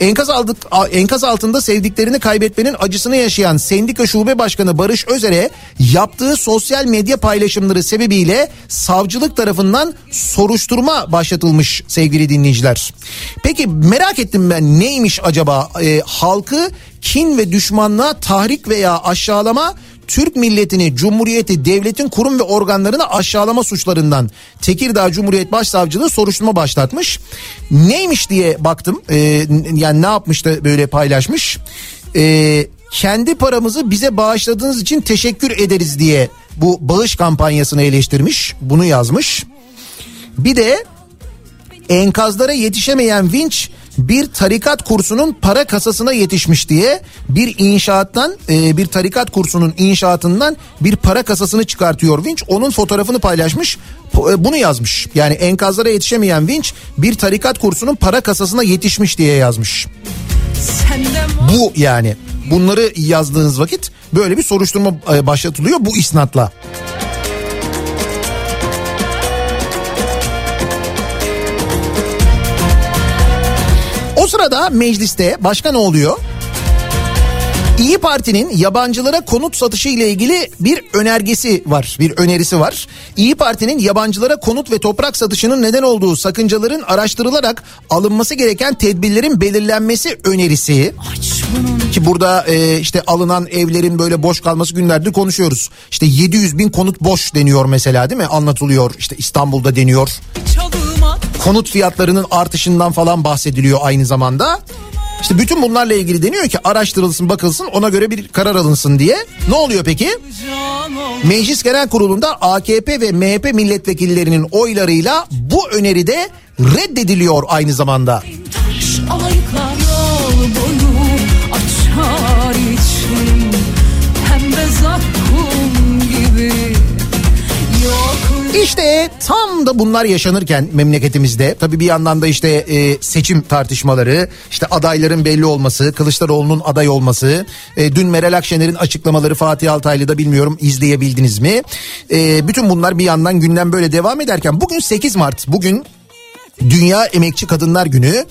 Enkaz, aldık, enkaz altında sevdiklerini kaybetmenin acısını yaşayan Sendika Şube Başkanı Barış Özer'e yaptığı sosyal medya paylaşımları sebebiyle savcılık tarafından soruşturma başlatılmış sevgili dinleyiciler. Peki merak ettim ben neymiş acaba e, halkı kin ve düşmanlığa tahrik veya aşağılama Türk milletini, cumhuriyeti, devletin kurum ve organlarını aşağılama suçlarından Tekirdağ Cumhuriyet Başsavcılığı soruşturma başlatmış. Neymiş diye baktım. Ee, yani ne yapmış da böyle paylaşmış. Ee, kendi paramızı bize bağışladığınız için teşekkür ederiz diye bu bağış kampanyasını eleştirmiş. Bunu yazmış. Bir de enkazlara yetişemeyen vinç bir tarikat kursunun para kasasına yetişmiş diye bir inşaattan e, bir tarikat kursunun inşaatından bir para kasasını çıkartıyor Vinç. Onun fotoğrafını paylaşmış e, bunu yazmış. Yani enkazlara yetişemeyen Vinç bir tarikat kursunun para kasasına yetişmiş diye yazmış. Bu yani bunları yazdığınız vakit böyle bir soruşturma e, başlatılıyor bu isnatla. Sırada mecliste başka ne oluyor? İyi Parti'nin yabancılara konut satışı ile ilgili bir önergesi var, bir önerisi var. İyi Parti'nin yabancılara konut ve toprak satışının neden olduğu sakıncaların araştırılarak alınması gereken tedbirlerin belirlenmesi önerisi. Ki burada e, işte alınan evlerin böyle boş kalması günlerdir konuşuyoruz. İşte 700 bin konut boş deniyor mesela değil mi? Anlatılıyor işte İstanbul'da deniyor. Konut fiyatlarının artışından falan bahsediliyor aynı zamanda. İşte bütün bunlarla ilgili deniyor ki araştırılsın bakılsın ona göre bir karar alınsın diye. Ne oluyor peki? Meclis Genel Kurulu'nda AKP ve MHP milletvekillerinin oylarıyla bu öneri de reddediliyor aynı zamanda. Açar İşte tam da bunlar yaşanırken memleketimizde tabii bir yandan da işte e, seçim tartışmaları, işte adayların belli olması, Kılıçdaroğlu'nun aday olması, e, dün Meral Akşener'in açıklamaları Fatih Altaylı'da bilmiyorum izleyebildiniz mi? E, bütün bunlar bir yandan gündem böyle devam ederken bugün 8 Mart, bugün Dünya Emekçi Kadınlar Günü.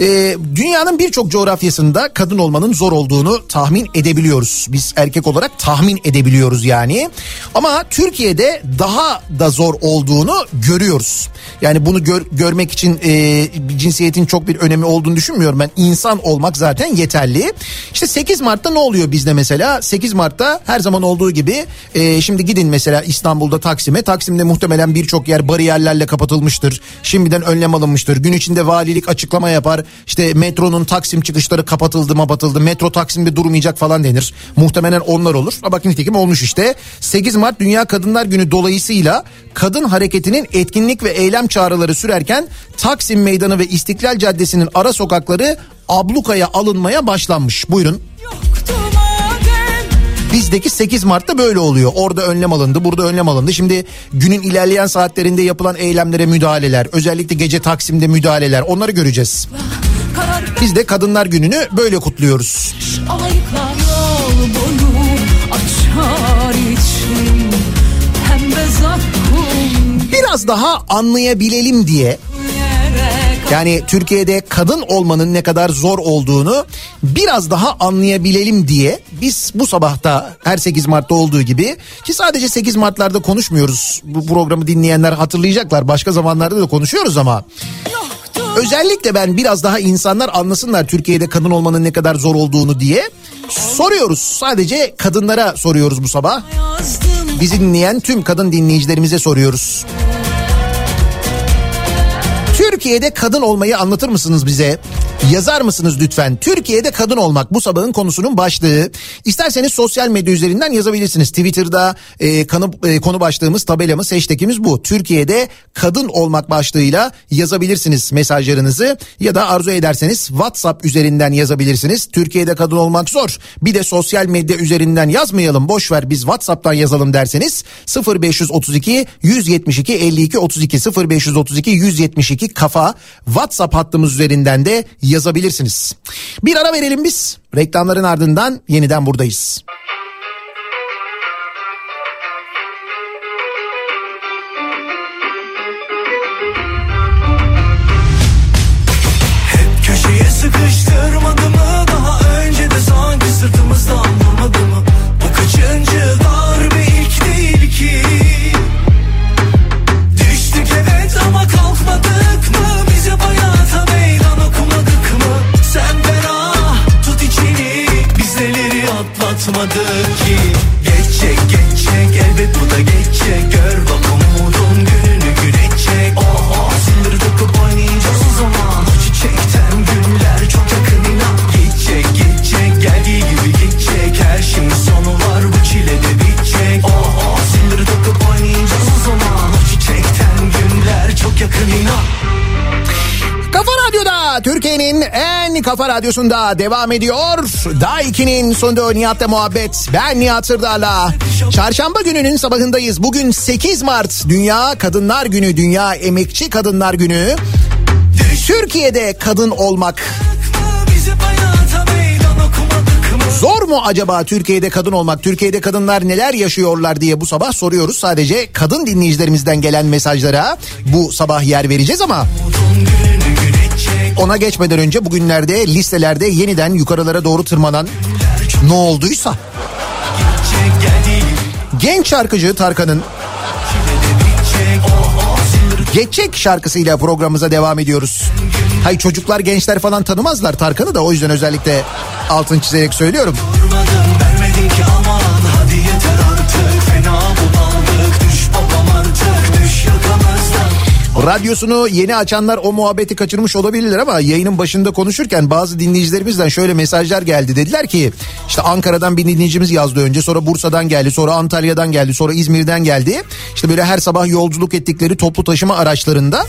Ee, dünyanın birçok coğrafyasında kadın olmanın zor olduğunu tahmin edebiliyoruz. Biz erkek olarak tahmin edebiliyoruz yani. Ama Türkiye'de daha da zor olduğunu görüyoruz. Yani bunu gör- görmek için e, cinsiyetin çok bir önemi olduğunu düşünmüyorum ben. İnsan olmak zaten yeterli. İşte 8 Mart'ta ne oluyor bizde mesela? 8 Mart'ta her zaman olduğu gibi e, şimdi gidin mesela İstanbul'da Taksim'e. Taksim'de muhtemelen birçok yer bariyerlerle kapatılmıştır. Şimdiden önlem alınmıştır. Gün içinde valilik açıklama yapar. İşte metronun Taksim çıkışları kapatıldı mapatıldı. Metro Taksim'de durmayacak falan denir. Muhtemelen onlar olur. Ama bak nitekim olmuş işte. 8 Mart Dünya Kadınlar Günü dolayısıyla kadın hareketinin etkinlik ve eylem çağrıları sürerken Taksim Meydanı ve İstiklal Caddesi'nin ara sokakları ablukaya alınmaya başlanmış. Buyurun. Bizdeki 8 Mart'ta böyle oluyor. Orada önlem alındı, burada önlem alındı. Şimdi günün ilerleyen saatlerinde yapılan eylemlere müdahaleler, özellikle gece Taksim'de müdahaleler onları göreceğiz. Biz de Kadınlar Günü'nü böyle kutluyoruz. Alayıklar yol boyu açar içim Pembe zakkum Biraz daha anlayabilelim diye yani Türkiye'de kadın olmanın ne kadar zor olduğunu biraz daha anlayabilelim diye biz bu sabahta her 8 Mart'ta olduğu gibi ki sadece 8 Mart'larda konuşmuyoruz. Bu programı dinleyenler hatırlayacaklar. Başka zamanlarda da konuşuyoruz ama özellikle ben biraz daha insanlar anlasınlar Türkiye'de kadın olmanın ne kadar zor olduğunu diye soruyoruz. Sadece kadınlara soruyoruz bu sabah. Bizi dinleyen tüm kadın dinleyicilerimize soruyoruz. Türkiye'de kadın olmayı anlatır mısınız bize? Yazar mısınız lütfen? Türkiye'de kadın olmak bu sabahın konusunun başlığı. İsterseniz sosyal medya üzerinden yazabilirsiniz. Twitter'da e, kanı, e, konu başlığımız, tabelamız, hashtagimiz bu. Türkiye'de kadın olmak başlığıyla yazabilirsiniz mesajlarınızı. Ya da arzu ederseniz WhatsApp üzerinden yazabilirsiniz. Türkiye'de kadın olmak zor. Bir de sosyal medya üzerinden yazmayalım. Boş ver biz WhatsApp'tan yazalım derseniz 0532 172 52 32 0532 172 kafa WhatsApp hattımız üzerinden de yazabilirsiniz. Bir ara verelim biz. Reklamların ardından yeniden buradayız. Atlatmadık ki. Geçecek geçecek elbet bu da geçecek Gör bak umudun gününü gülecek Oh oh. Sindir takıp oynayacağız o zaman. Çiçekten günler çok yakın inan. Geçecek geçecek geldiği gibi geçecek. Her şeyin sonu var bu çile de bitecek. Oh oh. Sindir takıp oynayacağız o zaman. Çiçekten günler çok yakın inan Türkiye'nin en kafa radyosunda devam ediyor. Daiki'nin sonunda Nihat'la muhabbet. Ben Nihat Sırdar'la. Çarşamba gününün sabahındayız. Bugün 8 Mart Dünya Kadınlar Günü, Dünya Emekçi Kadınlar Günü. Türkiye'de kadın olmak Zor mu acaba Türkiye'de kadın olmak? Türkiye'de kadınlar neler yaşıyorlar diye bu sabah soruyoruz. Sadece kadın dinleyicilerimizden gelen mesajlara bu sabah yer vereceğiz ama ona geçmeden önce bugünlerde listelerde yeniden yukarılara doğru tırmanan ne olduysa genç şarkıcı Tarkan'ın Geçecek şarkısıyla programımıza devam ediyoruz. Hay çocuklar gençler falan tanımazlar Tarkan'ı da o yüzden özellikle altın çizerek söylüyorum. Radyosunu yeni açanlar o muhabbeti kaçırmış olabilirler ama yayının başında konuşurken bazı dinleyicilerimizden şöyle mesajlar geldi. Dediler ki işte Ankara'dan bir dinleyicimiz yazdı önce sonra Bursa'dan geldi sonra Antalya'dan geldi sonra İzmir'den geldi. İşte böyle her sabah yolculuk ettikleri toplu taşıma araçlarında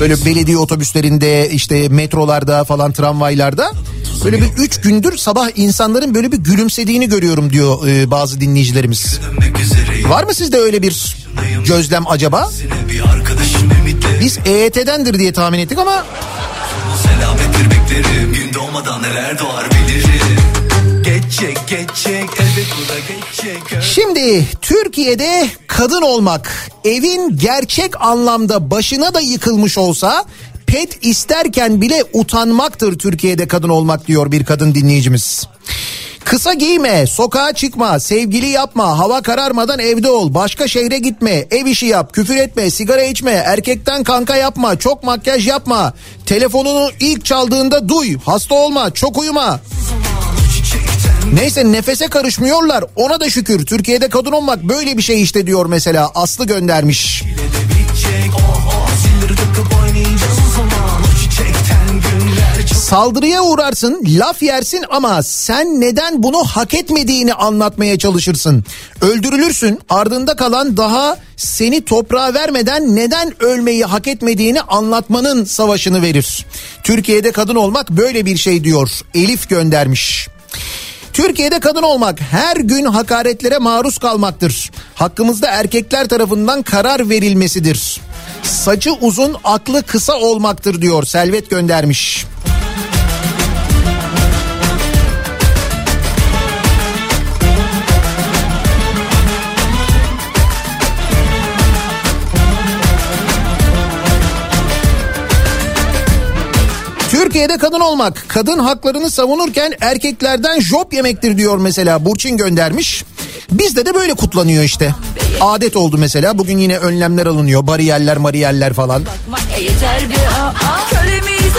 böyle belediye otobüslerinde işte metrolarda falan tramvaylarda böyle bir üç gündür sabah insanların böyle bir gülümsediğini görüyorum diyor e, bazı dinleyicilerimiz. Var mı sizde öyle bir gözlem acaba? Biz EYT'dendir diye tahmin ettik ama Selamettir beklerim gün doğmadan neler doğar bilirim Geçecek geçecek elbet bu da geçecek şimdi Türkiye'de kadın olmak evin gerçek anlamda başına da yıkılmış olsa Pet isterken bile utanmaktır Türkiye'de kadın olmak diyor bir kadın dinleyicimiz. Kısa giyme, sokağa çıkma, sevgili yapma, hava kararmadan evde ol, başka şehre gitme, ev işi yap, küfür etme, sigara içme, erkekten kanka yapma, çok makyaj yapma, telefonunu ilk çaldığında duy, hasta olma, çok uyuma. Neyse nefese karışmıyorlar ona da şükür Türkiye'de kadın olmak böyle bir şey işte diyor mesela Aslı göndermiş. Bitecek oh oh Saldırıya uğrarsın, laf yersin ama sen neden bunu hak etmediğini anlatmaya çalışırsın. Öldürülürsün, ardında kalan daha seni toprağa vermeden neden ölmeyi hak etmediğini anlatmanın savaşını verir. Türkiye'de kadın olmak böyle bir şey diyor. Elif göndermiş. Türkiye'de kadın olmak her gün hakaretlere maruz kalmaktır. Hakkımızda erkekler tarafından karar verilmesidir. Saçı uzun, aklı kısa olmaktır diyor Selvet göndermiş. Türkiye'de kadın olmak, kadın haklarını savunurken erkeklerden job yemektir diyor mesela Burçin göndermiş. Bizde de böyle kutlanıyor işte. Adet oldu mesela. Bugün yine önlemler alınıyor. Bariyerler, mariyerler falan. E yeter be aa, aa.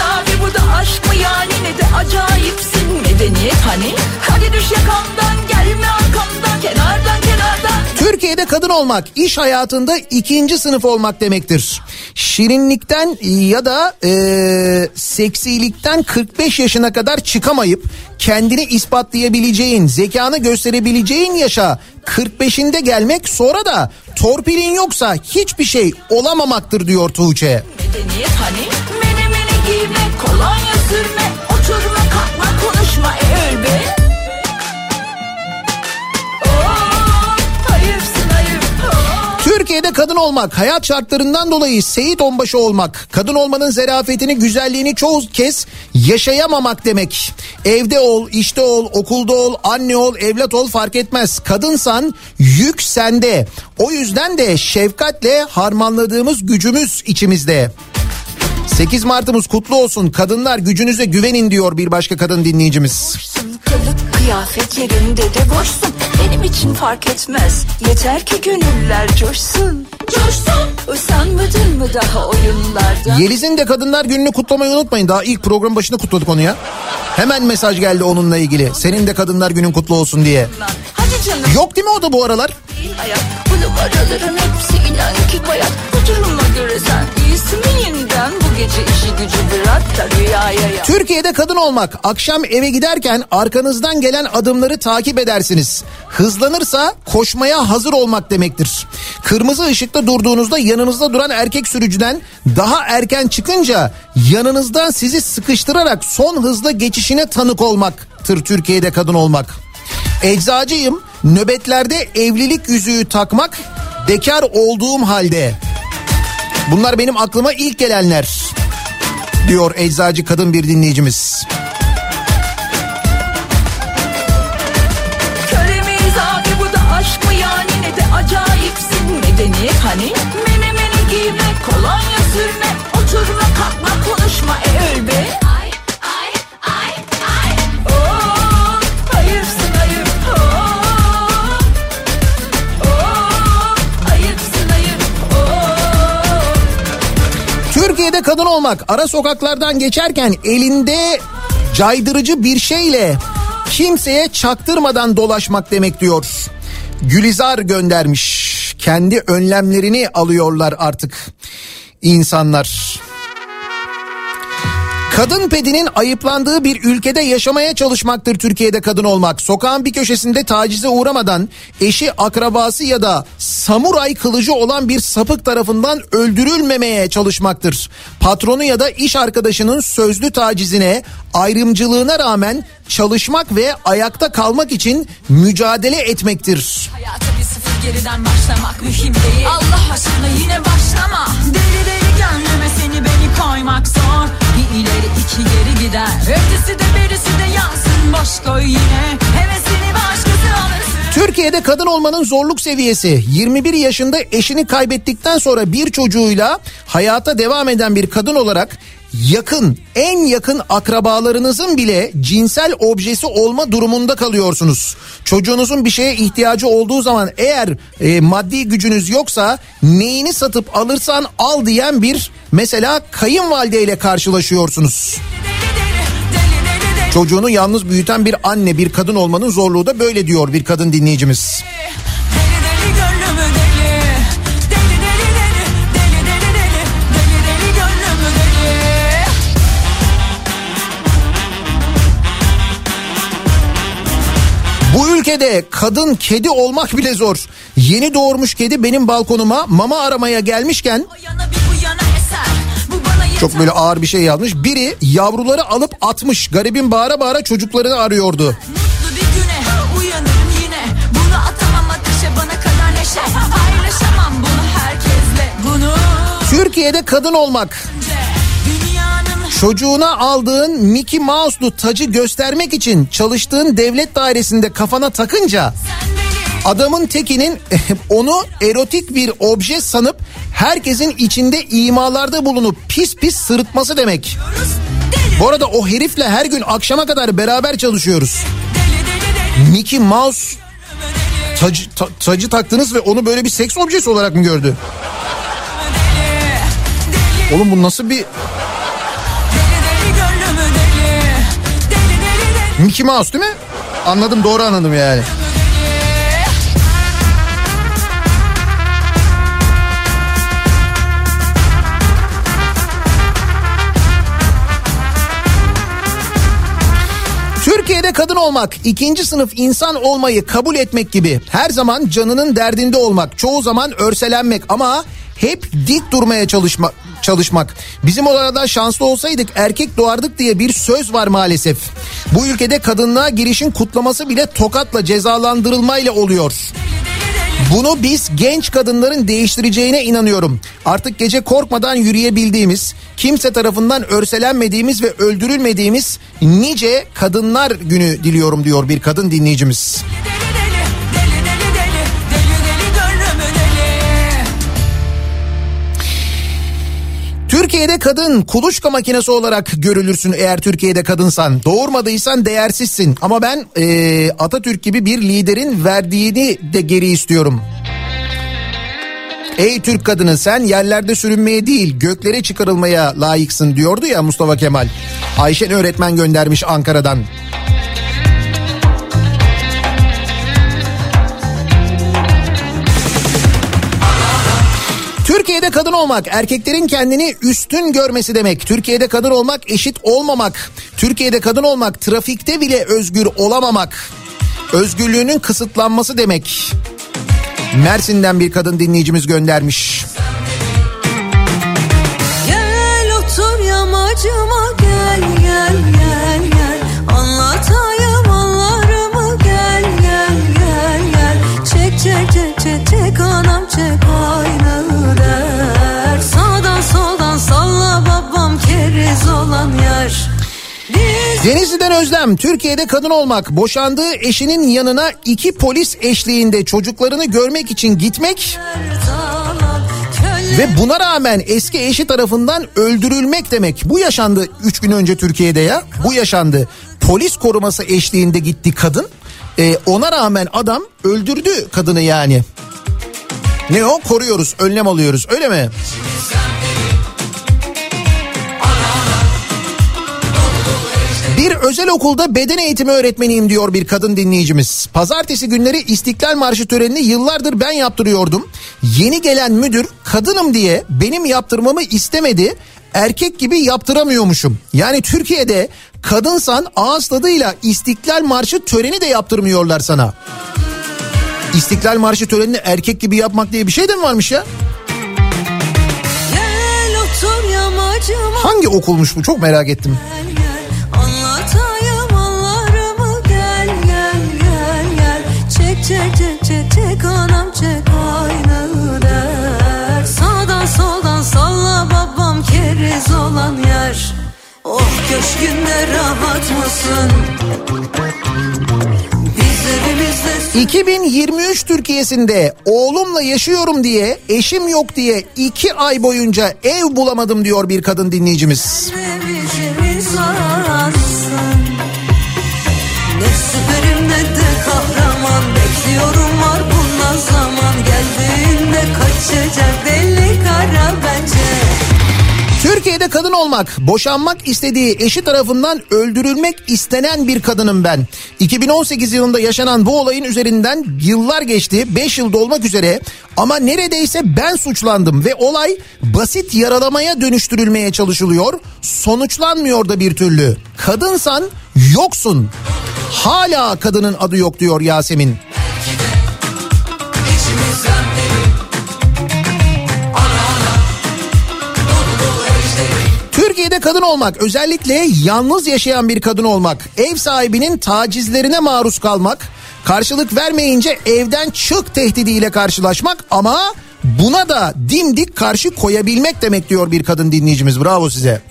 Abi bu da aşk mı yani ne de acayipsin medeniyet hani Hadi düş yakamdan gelme arkamdan kenardan kenardan Türkiye'de kadın olmak iş hayatında ikinci sınıf olmak demektir. Şirinlikten ya da e, seksilikten 45 yaşına kadar çıkamayıp kendini ispatlayabileceğin, zekanı gösterebileceğin yaşa 45'inde gelmek sonra da torpilin yoksa hiçbir şey olamamaktır diyor Tuğçe. Medeniyet hani giyme kolonya sürme oturma kalkma konuşma e öl be. Türkiye'de kadın olmak, hayat şartlarından dolayı Seyit Onbaşı olmak, kadın olmanın zerafetini, güzelliğini çoğu kez yaşayamamak demek. Evde ol, işte ol, okulda ol, anne ol, evlat ol fark etmez. Kadınsan yük sende. O yüzden de şefkatle harmanladığımız gücümüz içimizde. 8 Mart'ımız kutlu olsun. Kadınlar gücünüze güvenin diyor bir başka kadın dinleyicimiz. Kılık kıyafet yerinde de boşsun Benim için fark etmez Yeter ki gönüller coşsun Coşsun Usanmadın mı daha oyunlardan Yeliz'in de Kadınlar Günü'nü kutlamayı unutmayın. Daha ilk program başında kutladık onu ya. Hemen mesaj geldi onunla ilgili. Senin de Kadınlar Günün kutlu olsun diye. Hadi canım Yok değil mi o da bu aralar? ayak Bu numaraların hepsi inan ki bayat Bu duruma göre sen iyisin yeniden Bu gece işi gücü bırak da rüyaya yat Türkiye'de kadın olmak. Akşam eve giderken arkanızdan gelen adımları takip edersiniz. Hızlanırsa koşmaya hazır olmak demektir. Kırmızı ışıkta durduğunuzda yanınızda duran erkek sürücüden daha erken çıkınca yanınızdan sizi sıkıştırarak son hızla geçişine tanık olmaktır Türkiye'de kadın olmak. Eczacıyım. Nöbetlerde evlilik yüzüğü takmak bekar olduğum halde. Bunlar benim aklıma ilk gelenler diyor eczacı kadın bir dinleyicimiz. Köle miyiz abi bu da aşk mı yani? Ne de acayipsin Medeniyet hani mene mene giyme kolonya sürme Oturma kalkma konuşma. E öl be Türkiye'de kadın olmak ara sokaklardan geçerken elinde caydırıcı bir şeyle kimseye çaktırmadan dolaşmak demek diyor. Gülizar göndermiş. Kendi önlemlerini alıyorlar artık insanlar. Kadın pedinin ayıplandığı bir ülkede yaşamaya çalışmaktır Türkiye'de kadın olmak. Sokağın bir köşesinde tacize uğramadan eşi, akrabası ya da samuray kılıcı olan bir sapık tarafından öldürülmemeye çalışmaktır. Patronu ya da iş arkadaşının sözlü tacizine, ayrımcılığına rağmen çalışmak ve ayakta kalmak için mücadele etmektir. Hayata bir sıfır geriden başlamak mühim değil Allah aşkına yine başlama Deli deli gönlüme seni beni koymak zor. Bir ileri iki geri gider. Ötesi de berisi de yansın boş koy yine. Hevesini başkası alırsın. Türkiye'de kadın olmanın zorluk seviyesi. 21 yaşında eşini kaybettikten sonra bir çocuğuyla hayata devam eden bir kadın olarak yakın, en yakın akrabalarınızın bile cinsel objesi olma durumunda kalıyorsunuz. Çocuğunuzun bir şeye ihtiyacı olduğu zaman eğer e, maddi gücünüz yoksa neyini satıp alırsan al diyen bir mesela kayınvalideyle karşılaşıyorsunuz. Çocuğunu yalnız büyüten bir anne, bir kadın olmanın zorluğu da böyle diyor bir kadın dinleyicimiz. Ülkede kadın kedi olmak bile zor. Yeni doğurmuş kedi benim balkonuma mama aramaya gelmişken çok böyle ağır bir şey yazmış. Biri yavruları alıp atmış. Garibin bağıra bağıra çocuklarını arıyordu. Türkiye'de kadın olmak çocuğuna aldığın Mickey Mouse'lu tacı göstermek için çalıştığın devlet dairesinde kafana takınca adamın tekinin onu erotik bir obje sanıp herkesin içinde imalarda bulunup pis pis sırıtması demek. Bu arada o herifle her gün akşama kadar beraber çalışıyoruz. Mickey Mouse tacı, ta- tacı taktınız ve onu böyle bir seks objesi olarak mı gördü? Oğlum bu nasıl bir Mickey Mouse değil mi? Anladım doğru anladım yani. Kadın olmak, ikinci sınıf insan olmayı kabul etmek gibi. Her zaman canının derdinde olmak, çoğu zaman örselenmek ama hep dik durmaya çalışma, çalışmak. Bizim orada şanslı olsaydık erkek doğardık diye bir söz var maalesef. Bu ülkede kadınlığa girişin kutlaması bile tokatla cezalandırılmayla oluyor. Bunu biz genç kadınların değiştireceğine inanıyorum. Artık gece korkmadan yürüyebildiğimiz, kimse tarafından örselenmediğimiz ve öldürülmediğimiz nice kadınlar günü diliyorum diyor bir kadın dinleyicimiz. Deli Türkiye'de kadın kuluçka makinesi olarak görülürsün eğer Türkiye'de kadınsan. Doğurmadıysan değersizsin ama ben eee, Atatürk gibi bir liderin verdiğini de geri istiyorum. Ey Türk kadını sen yerlerde sürünmeye değil göklere çıkarılmaya layıksın diyordu ya Mustafa Kemal. Ayşen öğretmen göndermiş Ankara'dan. Türkiye'de kadın olmak erkeklerin kendini üstün görmesi demek. Türkiye'de kadın olmak eşit olmamak. Türkiye'de kadın olmak trafikte bile özgür olamamak. Özgürlüğünün kısıtlanması demek. Mersin'den bir kadın dinleyicimiz göndermiş. Gel Denizli'den Özlem Türkiye'de kadın olmak boşandığı eşinin yanına iki polis eşliğinde çocuklarını görmek için gitmek ve buna rağmen eski eşi tarafından öldürülmek demek. Bu yaşandı 3 gün önce Türkiye'de ya bu yaşandı. Polis koruması eşliğinde gitti kadın Ee, ona rağmen adam öldürdü kadını yani. Ne o koruyoruz önlem alıyoruz öyle mi? Bir özel okulda beden eğitimi öğretmeniyim diyor bir kadın dinleyicimiz. Pazartesi günleri İstiklal Marşı törenini yıllardır ben yaptırıyordum. Yeni gelen müdür kadınım diye benim yaptırmamı istemedi. Erkek gibi yaptıramıyormuşum. Yani Türkiye'de kadınsan ağız tadıyla İstiklal Marşı töreni de yaptırmıyorlar sana. İstiklal Marşı törenini erkek gibi yapmak diye bir şey de mi varmış ya? Hangi okulmuş bu çok merak ettim. gel keriz olan yer Oh köşkünde rahat mısın? Biz evimiz özlesin 2023 Türkiye'sinde oğlumla yaşıyorum diye eşim yok diye iki ay boyunca ev bulamadım diyor bir kadın dinleyicimiz. Bekliyorum var buna zaman Geldiğinde kaçacak deli Türkiye'de kadın olmak, boşanmak istediği eşi tarafından öldürülmek istenen bir kadınım ben. 2018 yılında yaşanan bu olayın üzerinden yıllar geçti, 5 yıl dolmak üzere ama neredeyse ben suçlandım ve olay basit yaralamaya dönüştürülmeye çalışılıyor. Sonuçlanmıyor da bir türlü. Kadınsan yoksun. Hala kadının adı yok diyor Yasemin. Kadın olmak özellikle yalnız yaşayan bir kadın olmak ev sahibinin tacizlerine maruz kalmak karşılık vermeyince evden çık tehdidiyle karşılaşmak ama buna da dimdik karşı koyabilmek demek diyor bir kadın dinleyicimiz bravo size.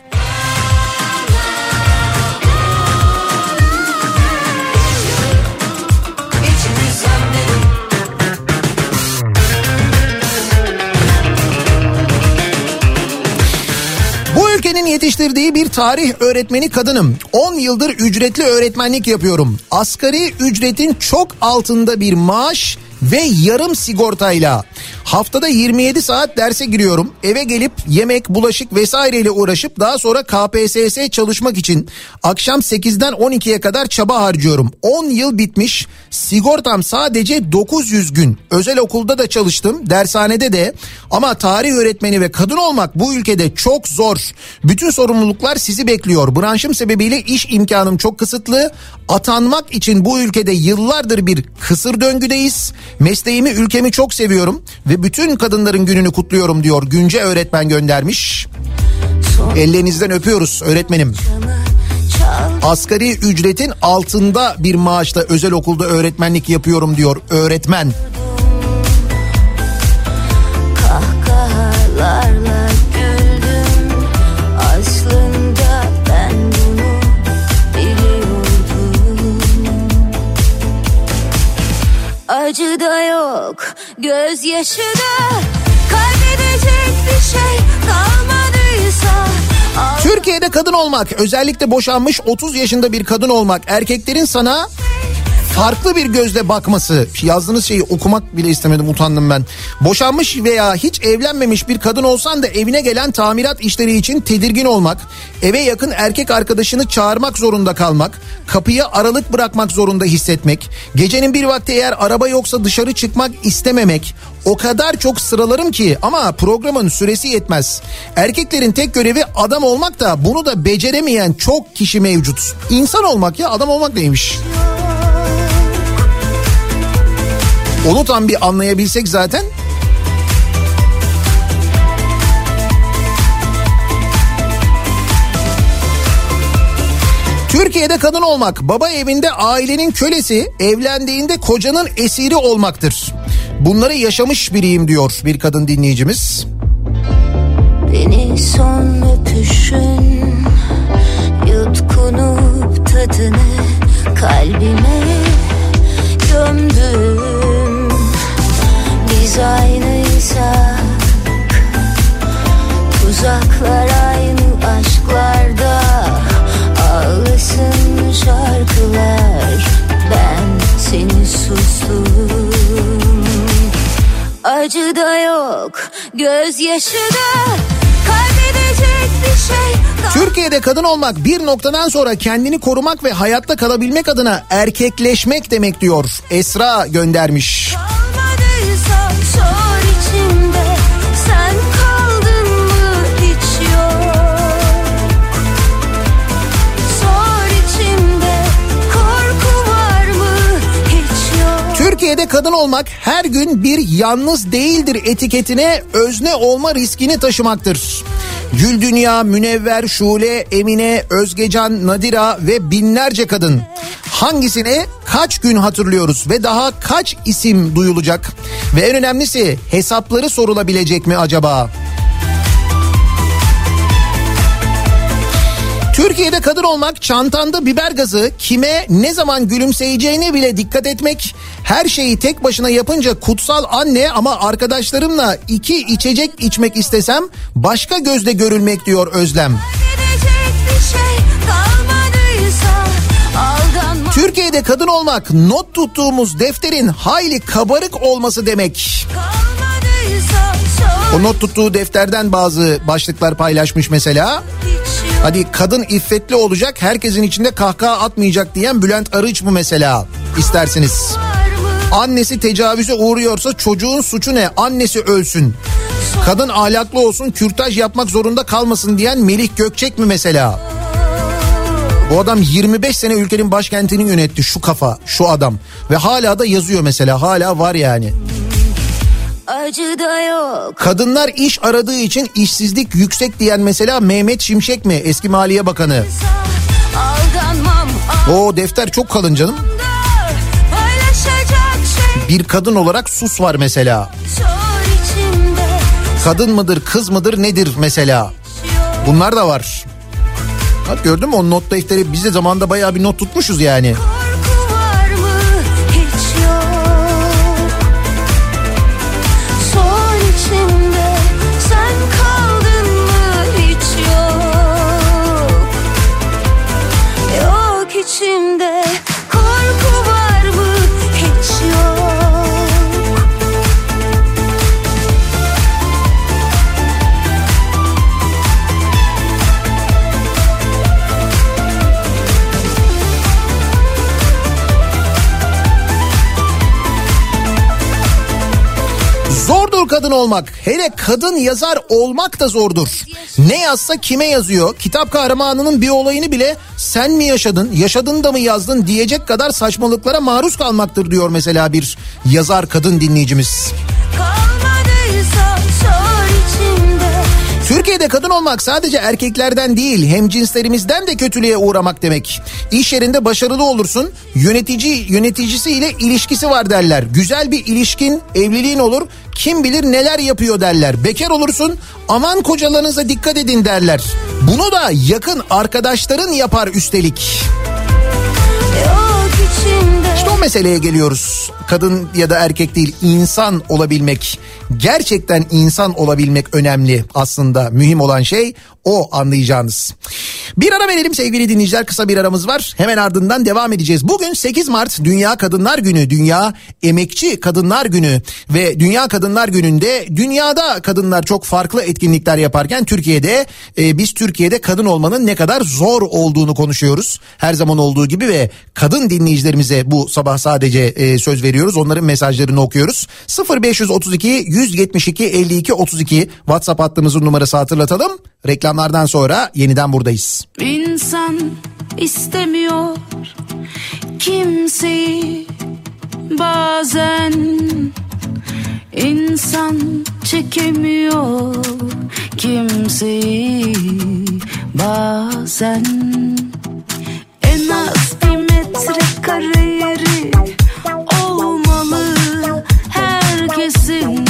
Yetiştirdiği bir tarih öğretmeni kadınım. 10 yıldır ücretli öğretmenlik yapıyorum. Asgari ücretin çok altında bir maaş ve yarım sigortayla haftada 27 saat derse giriyorum. Eve gelip yemek, bulaşık vesaireyle uğraşıp daha sonra KPSS çalışmak için akşam 8'den 12'ye kadar çaba harcıyorum. 10 yıl bitmiş. Sigortam sadece 900 gün. Özel okulda da çalıştım, dershanede de. Ama tarih öğretmeni ve kadın olmak bu ülkede çok zor. Bütün sorumluluklar sizi bekliyor. Branşım sebebiyle iş imkanım çok kısıtlı. Atanmak için bu ülkede yıllardır bir kısır döngüdeyiz. Mesleğimi, ülkemi çok seviyorum ve bütün kadınların gününü kutluyorum diyor. Günce öğretmen göndermiş. Ellerinizden öpüyoruz öğretmenim. Asgari ücretin altında bir maaşla özel okulda öğretmenlik yapıyorum diyor öğretmen. Acı da yok. Gözyaşı da Kaybedecek bir şey kalmadıysa. Al- Türkiye'de kadın olmak özellikle boşanmış 30 yaşında bir kadın olmak erkeklerin sana farklı bir gözle bakması yazdığınız şeyi okumak bile istemedim utandım ben. Boşanmış veya hiç evlenmemiş bir kadın olsan da evine gelen tamirat işleri için tedirgin olmak, eve yakın erkek arkadaşını çağırmak zorunda kalmak, kapıyı aralık bırakmak zorunda hissetmek, gecenin bir vakti eğer araba yoksa dışarı çıkmak istememek, o kadar çok sıralarım ki ama programın süresi yetmez. Erkeklerin tek görevi adam olmak da bunu da beceremeyen çok kişi mevcut. İnsan olmak ya adam olmak neymiş? Onu tam bir anlayabilsek zaten Türkiye'de kadın olmak, baba evinde ailenin kölesi, evlendiğinde kocanın esiri olmaktır. Bunları yaşamış biriyim diyor bir kadın dinleyicimiz. Beni son öpüşün Yutkunup tadını kalbime gömdüm Biz aynıysak Tuzaklar aynı aşklarda Ağlasın şarkılar Ben seni sustum Acı da yok Gözyaşı da Kaybedecek bir şey Türkiye'de kadın olmak bir noktadan sonra kendini korumak ve hayatta kalabilmek adına erkekleşmek demek diyor. Esra göndermiş. kalmadıysa Türkiye'de kadın olmak her gün bir yalnız değildir etiketine özne olma riskini taşımaktır. Gül Dünya, Münevver, Şule, Emine, Özgecan, Nadira ve binlerce kadın. Hangisine kaç gün hatırlıyoruz ve daha kaç isim duyulacak? Ve en önemlisi hesapları sorulabilecek mi acaba? Türkiye'de kadın olmak çantanda biber gazı kime ne zaman gülümseyeceğine bile dikkat etmek her şeyi tek başına yapınca kutsal anne ama arkadaşlarımla iki içecek içmek istesem başka gözle görülmek diyor Özlem. Şey Türkiye'de kadın olmak not tuttuğumuz defterin hayli kabarık olması demek. kalmadıysa O not tuttuğu defterden bazı başlıklar paylaşmış mesela. Hadi kadın iffetli olacak herkesin içinde kahkaha atmayacak diyen Bülent Arıç mı mesela isterseniz. Annesi tecavüze uğruyorsa çocuğun suçu ne? Annesi ölsün. Kadın ahlaklı olsun, kürtaj yapmak zorunda kalmasın diyen Melih Gökçek mi mesela? Bu adam 25 sene ülkenin başkentini yönetti şu kafa, şu adam. Ve hala da yazıyor mesela, hala var yani. Acı da yok Kadınlar iş aradığı için işsizlik yüksek diyen mesela Mehmet Şimşek mi? Eski Maliye Bakanı. O defter çok kalın canım. şey Bir kadın olarak sus var mesela. Kadın mıdır, kız mıdır, nedir mesela? Bunlar da var. Bak gördün mü o not defteri biz de zamanda bayağı bir not tutmuşuz yani. korku olmak. Hele kadın yazar olmak da zordur. Ne yazsa kime yazıyor? Kitap kahramanının bir olayını bile sen mi yaşadın, yaşadın da mı yazdın diyecek kadar saçmalıklara maruz kalmaktır diyor mesela bir yazar kadın dinleyicimiz. Türkiye'de kadın olmak sadece erkeklerden değil hem cinslerimizden de kötülüğe uğramak demek. İş yerinde başarılı olursun yönetici yöneticisiyle ilişkisi var derler. Güzel bir ilişkin evliliğin olur kim bilir neler yapıyor derler. Bekar olursun aman kocalarınıza dikkat edin derler. Bunu da yakın arkadaşların yapar üstelik. O meseleye geliyoruz. Kadın ya da erkek değil insan olabilmek. Gerçekten insan olabilmek önemli aslında. Mühim olan şey o anlayacağınız. Bir ara verelim sevgili dinleyiciler. Kısa bir aramız var. Hemen ardından devam edeceğiz. Bugün 8 Mart Dünya Kadınlar Günü. Dünya Emekçi Kadınlar Günü. Ve Dünya Kadınlar Günü'nde dünyada kadınlar çok farklı etkinlikler yaparken Türkiye'de e, biz Türkiye'de kadın olmanın ne kadar zor olduğunu konuşuyoruz. Her zaman olduğu gibi ve kadın dinleyicilerimize bu sabah sadece e, söz veriyoruz. Onların mesajlarını okuyoruz. 0532 172 52 32 WhatsApp hattımızın numarası hatırlatalım. Reklamlardan sonra yeniden buradayız. İnsan istemiyor kimseyi bazen insan çekemiyor kimseyi bazen bir metrekare yeri olmalı herkesin.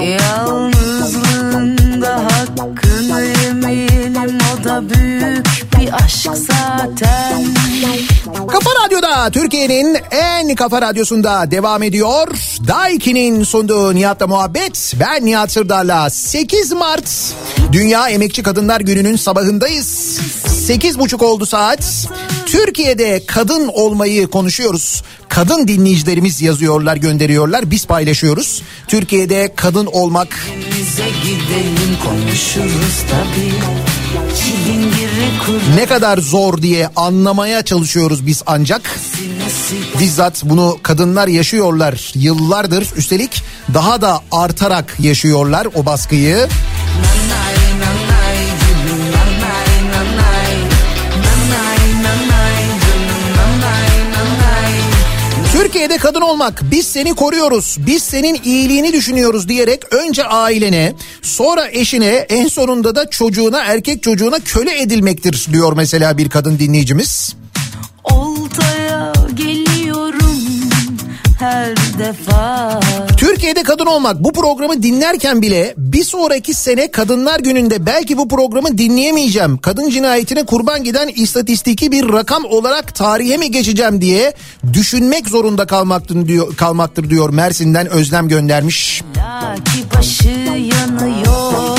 Yalnızlığında hakkını yemeyelim o da büyük bir aşk zaten Kafa Radyo'da Türkiye'nin en kafa radyosunda devam ediyor. Daiki'nin sunduğu Nihat'la muhabbet. Ben Nihat Sırdar'la 8 Mart Dünya Emekçi Kadınlar Günü'nün sabahındayız. 8.30 oldu saat. Türkiye'de kadın olmayı konuşuyoruz. Kadın dinleyicilerimiz yazıyorlar, gönderiyorlar. Biz paylaşıyoruz. Türkiye'de kadın olmak Bize gidelim konuşuruz tabii ne kadar zor diye anlamaya çalışıyoruz biz ancak. Bizzat bunu kadınlar yaşıyorlar yıllardır. Üstelik daha da artarak yaşıyorlar o baskıyı. Türkiye'de kadın olmak biz seni koruyoruz biz senin iyiliğini düşünüyoruz diyerek önce ailene sonra eşine en sonunda da çocuğuna erkek çocuğuna köle edilmektir diyor mesela bir kadın dinleyicimiz. Her defa Türkiye'de kadın olmak bu programı dinlerken bile bir sonraki sene Kadınlar Günü'nde belki bu programı dinleyemeyeceğim. Kadın cinayetine kurban giden istatistiki bir rakam olarak tarihe mi geçeceğim diye düşünmek zorunda kalmaktır diyor, kalmaktır diyor Mersin'den Özlem göndermiş. Laki başı yanıyor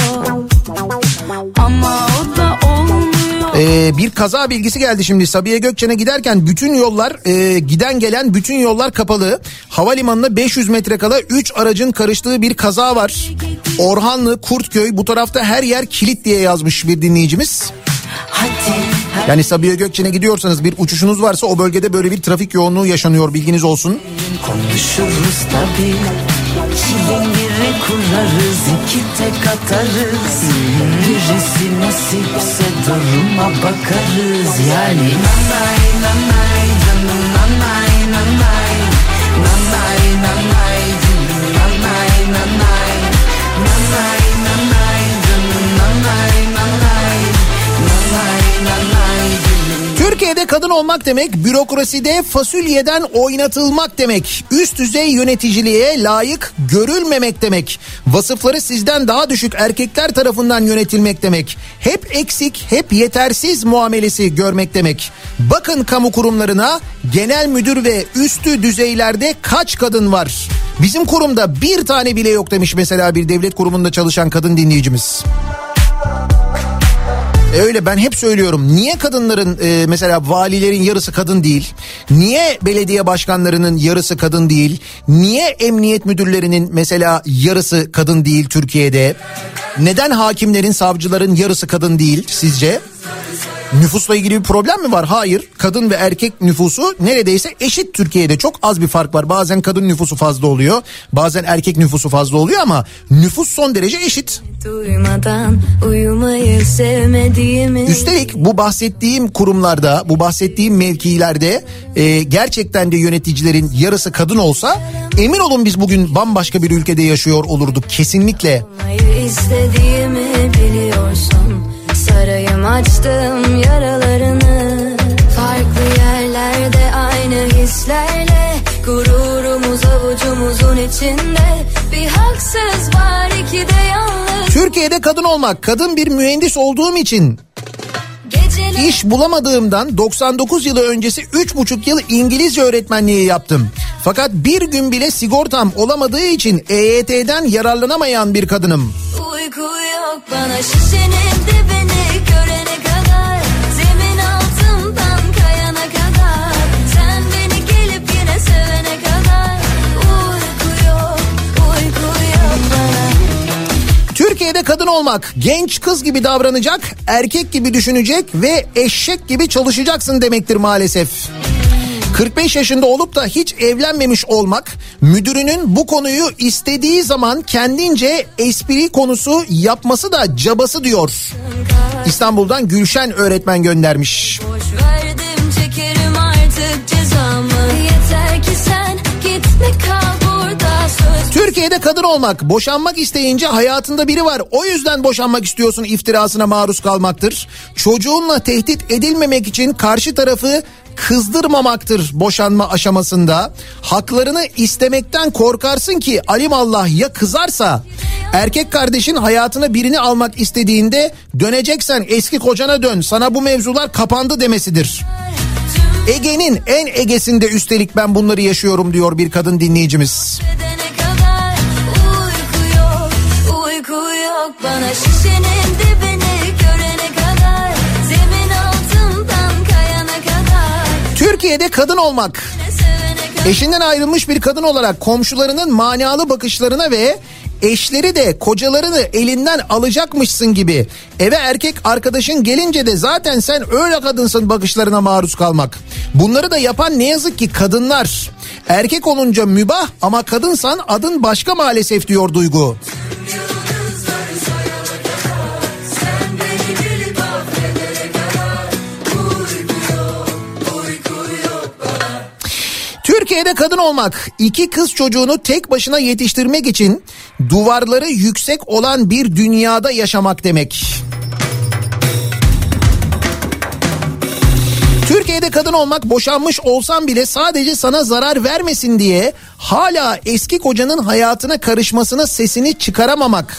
Ee, bir kaza bilgisi geldi şimdi Sabiha Gökçen'e giderken bütün yollar e, giden gelen bütün yollar kapalı. Havalimanına 500 metre kala 3 aracın karıştığı bir kaza var. Orhanlı, Kurtköy bu tarafta her yer kilit diye yazmış bir dinleyicimiz. Yani Sabiha Gökçen'e gidiyorsanız bir uçuşunuz varsa o bölgede böyle bir trafik yoğunluğu yaşanıyor bilginiz olsun. Konuşuruz tabii kurarız iki tek atarız. Birisi nasipse duruma bakarız. Yani nanay nanay canım nanay nanay kadın olmak demek bürokraside fasulyeden oynatılmak demek. Üst düzey yöneticiliğe layık görülmemek demek. Vasıfları sizden daha düşük erkekler tarafından yönetilmek demek. Hep eksik, hep yetersiz muamelesi görmek demek. Bakın kamu kurumlarına genel müdür ve üstü düzeylerde kaç kadın var? Bizim kurumda bir tane bile yok demiş mesela bir devlet kurumunda çalışan kadın dinleyicimiz. E öyle ben hep söylüyorum. Niye kadınların e, mesela valilerin yarısı kadın değil? Niye belediye başkanlarının yarısı kadın değil? Niye emniyet müdürlerinin mesela yarısı kadın değil Türkiye'de? Neden hakimlerin, savcıların yarısı kadın değil sizce? Nüfusla ilgili bir problem mi var? Hayır. Kadın ve erkek nüfusu neredeyse eşit Türkiye'de. Çok az bir fark var. Bazen kadın nüfusu fazla oluyor. Bazen erkek nüfusu fazla oluyor ama nüfus son derece eşit. Üstelik bu bahsettiğim kurumlarda, bu bahsettiğim mevkilerde e, gerçekten de yöneticilerin yarısı kadın olsa emin olun biz bugün bambaşka bir ülkede yaşıyor olurduk kesinlikle. İstediğimi biliyorsun Sarayım açtım yaralarını Farklı yerlerde aynı hislerle Gururumuz avucumuzun içinde Bir haksız var iki de yalnız Türkiye'de kadın olmak, kadın bir mühendis olduğum için Geceler İş bulamadığımdan 99 yılı öncesi 3,5 yıl İngilizce öğretmenliği yaptım. Fakat bir gün bile sigortam olamadığı için EYT'den yararlanamayan bir kadınım. Uyku yok bana. Şişenin dibini görene kadar Zemin altından kayana kadar. Sen beni gelip yine sevene kadar. Uyku yok, uyku yok bana. Türkiye'de kadın olmak, genç kız gibi davranacak, erkek gibi düşünecek ve eşek gibi çalışacaksın demektir maalesef. 45 yaşında olup da hiç evlenmemiş olmak, müdürünün bu konuyu istediği zaman kendince espri konusu yapması da cabası diyor. İstanbul'dan Gülşen öğretmen göndermiş. Boş verdim çekerim artık cezamı Yeter ki sen gitme kal burada söz Türkiye'de kadın olmak, boşanmak isteyince hayatında biri var. O yüzden boşanmak istiyorsun iftirasına maruz kalmaktır. Çocuğunla tehdit edilmemek için karşı tarafı kızdırmamaktır boşanma aşamasında. Haklarını istemekten korkarsın ki alimallah ya kızarsa erkek kardeşin hayatına birini almak istediğinde döneceksen eski kocana dön sana bu mevzular kapandı demesidir. Ege'nin en Ege'sinde üstelik ben bunları yaşıyorum diyor bir kadın dinleyicimiz. Uyku yok, uyku yok bana şişenin dibini Türkiye'de kadın olmak Eşinden ayrılmış bir kadın olarak komşularının manalı bakışlarına ve eşleri de kocalarını elinden alacakmışsın gibi eve erkek arkadaşın gelince de zaten sen öyle kadınsın bakışlarına maruz kalmak. Bunları da yapan ne yazık ki kadınlar. Erkek olunca mübah ama kadınsan adın başka maalesef diyor Duygu. Türkiye'de kadın olmak, iki kız çocuğunu tek başına yetiştirmek için duvarları yüksek olan bir dünyada yaşamak demek. Türkiye'de kadın olmak boşanmış olsan bile sadece sana zarar vermesin diye hala eski kocanın hayatına karışmasına sesini çıkaramamak.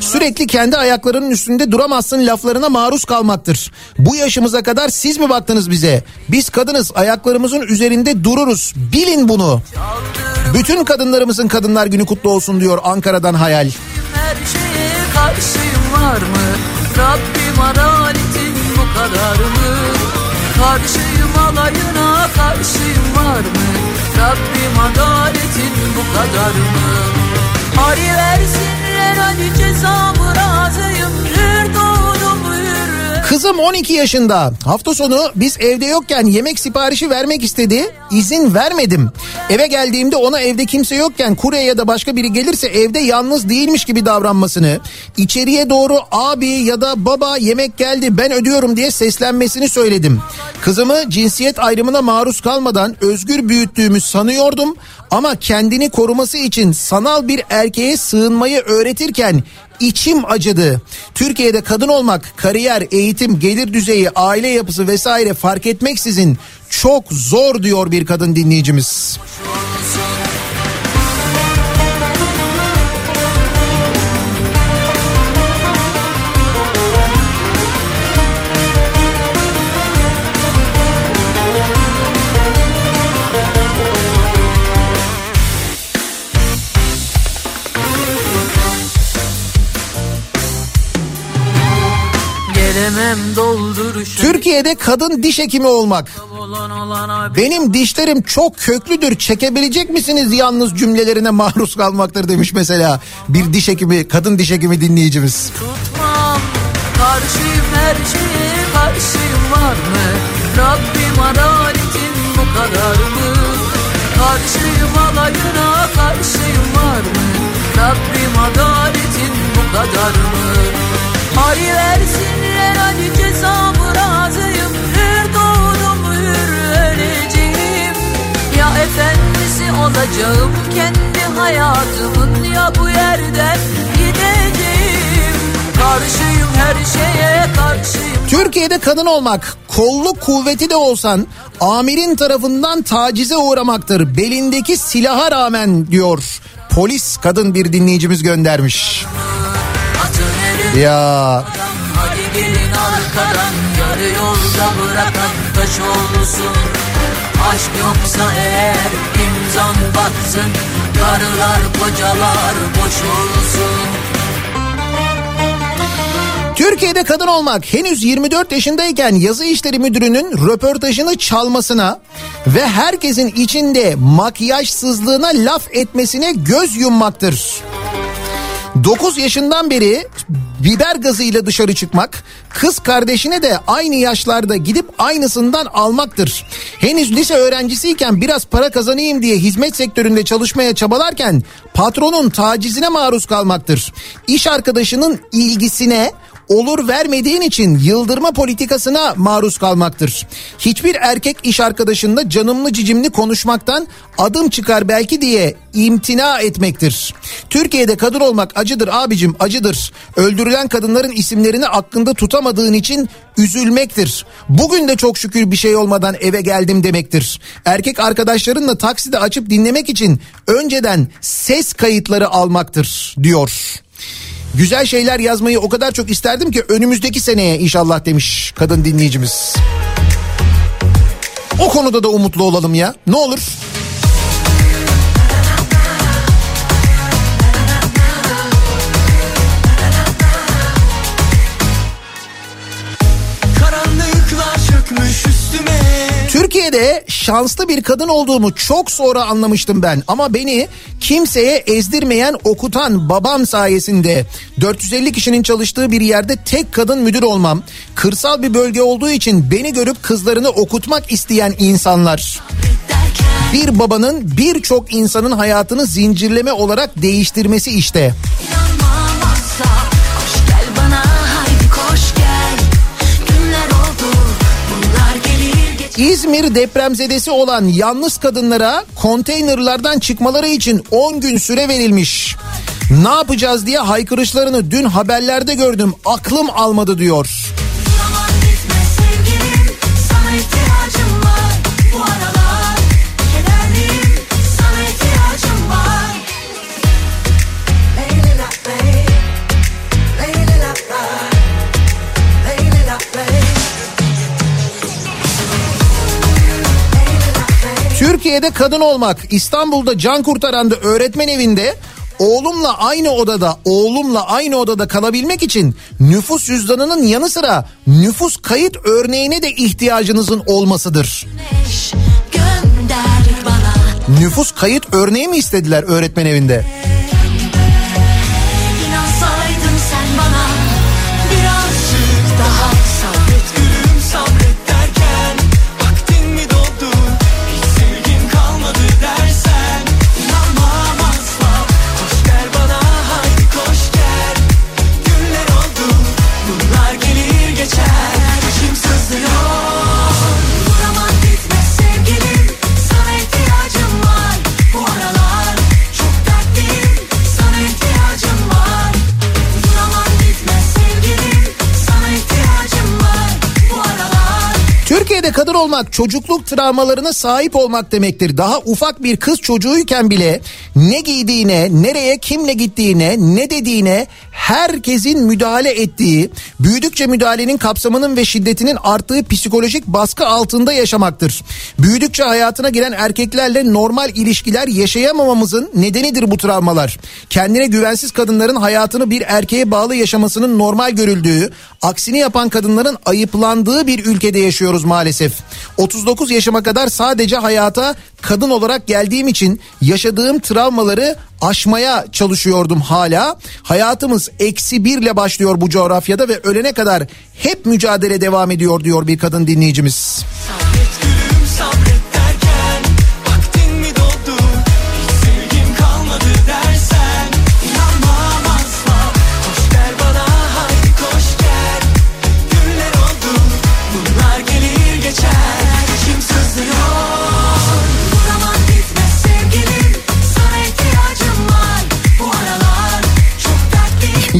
Sürekli kendi ayaklarının üstünde duramazsın laflarına maruz kalmaktır. Bu yaşımıza kadar siz mi baktınız bize? Biz kadınız ayaklarımızın üzerinde dururuz. Bilin bunu. Bütün kadınlarımızın Kadınlar Günü kutlu olsun diyor Ankara'dan Hayal. Her şeye karşıyım var mı? Rabbim adaletin bu kadar mı? Karşıyım alayına karşıyım var mı? Rabbim adaletin bu kadar mı? Hari versinler hadi cezamı razıyım. Kızım 12 yaşında. Hafta sonu biz evde yokken yemek siparişi vermek istedi. İzin vermedim. Eve geldiğimde ona evde kimse yokken kurye ya da başka biri gelirse evde yalnız değilmiş gibi davranmasını, içeriye doğru abi ya da baba yemek geldi ben ödüyorum diye seslenmesini söyledim. Kızımı cinsiyet ayrımına maruz kalmadan özgür büyüttüğümü sanıyordum ama kendini koruması için sanal bir erkeğe sığınmayı öğretirken içim acıdı. Türkiye'de kadın olmak, kariyer, eğitim, gelir düzeyi, aile yapısı vesaire fark etmeksizin çok zor diyor bir kadın dinleyicimiz. Gelemem Türkiye'de kadın diş hekimi olmak. Benim dişlerim çok köklüdür çekebilecek misiniz yalnız cümlelerine maruz kalmaktır demiş mesela bir diş hekimi kadın diş hekimi dinleyicimiz. tutmam. Karşıyım her şeye karşıyım var mı? Rabbim adaletin bu kadar mı? Karşıyım alayına karşıyım var mı? Rabbim adaletin bu kadar mı? Hari versinler olacağım kendi hayatımın ya bu yerden gideceğim. Karşıyım her şeye karşıyım. Türkiye'de kadın olmak kolluk kuvveti de olsan amirin tarafından tacize uğramaktır. Belindeki silaha rağmen diyor. Polis kadın bir dinleyicimiz göndermiş. Ya arkadan yarı yolda bırakan taş olsun Aşk yoksa eğer imzan batsın Karılar kocalar boş olsun Türkiye'de kadın olmak henüz 24 yaşındayken yazı işleri müdürünün röportajını çalmasına ve herkesin içinde makyajsızlığına laf etmesine göz yummaktır. 9 yaşından beri biber gazıyla dışarı çıkmak, kız kardeşine de aynı yaşlarda gidip aynısından almaktır. Henüz lise öğrencisiyken biraz para kazanayım diye hizmet sektöründe çalışmaya çabalarken patronun tacizine maruz kalmaktır. İş arkadaşının ilgisine olur vermediğin için yıldırma politikasına maruz kalmaktır. Hiçbir erkek iş arkadaşında canımlı cicimli konuşmaktan adım çıkar belki diye imtina etmektir. Türkiye'de kadın olmak acıdır abicim acıdır. Öldürülen kadınların isimlerini aklında tutamadığın için üzülmektir. Bugün de çok şükür bir şey olmadan eve geldim demektir. Erkek arkadaşlarınla takside açıp dinlemek için önceden ses kayıtları almaktır diyor. Güzel şeyler yazmayı o kadar çok isterdim ki önümüzdeki seneye inşallah demiş kadın dinleyicimiz. O konuda da umutlu olalım ya. Ne olur. Türkiye'de şanslı bir kadın olduğumu çok sonra anlamıştım ben ama beni kimseye ezdirmeyen okutan babam sayesinde 450 kişinin çalıştığı bir yerde tek kadın müdür olmam, kırsal bir bölge olduğu için beni görüp kızlarını okutmak isteyen insanlar. Bir babanın birçok insanın hayatını zincirleme olarak değiştirmesi işte. Koş İzmir depremzedesi olan yalnız kadınlara konteynerlardan çıkmaları için 10 gün süre verilmiş. Ne yapacağız diye haykırışlarını dün haberlerde gördüm. Aklım almadı diyor. Sevgilim Sana Türkiye'de kadın olmak İstanbul'da can kurtaranda öğretmen evinde oğlumla aynı odada oğlumla aynı odada kalabilmek için nüfus cüzdanının yanı sıra nüfus kayıt örneğine de ihtiyacınızın olmasıdır. Nüfus kayıt örneği mi istediler öğretmen evinde? Olmak çocukluk travmalarına sahip olmak demektir. Daha ufak bir kız çocuğuyken bile ne giydiğine, nereye kimle gittiğine, ne dediğine herkesin müdahale ettiği, büyüdükçe müdahalenin kapsamının ve şiddetinin arttığı psikolojik baskı altında yaşamaktır. Büyüdükçe hayatına giren erkeklerle normal ilişkiler yaşayamamamızın nedenidir bu travmalar. Kendine güvensiz kadınların hayatını bir erkeğe bağlı yaşamasının normal görüldüğü, aksini yapan kadınların ayıplandığı bir ülkede yaşıyoruz maalesef. 39 yaşıma kadar sadece hayata kadın olarak geldiğim için yaşadığım travmaları aşmaya çalışıyordum hala. Hayatımız eksi birle başlıyor bu coğrafyada ve ölene kadar hep mücadele devam ediyor diyor bir kadın dinleyicimiz. Gülüm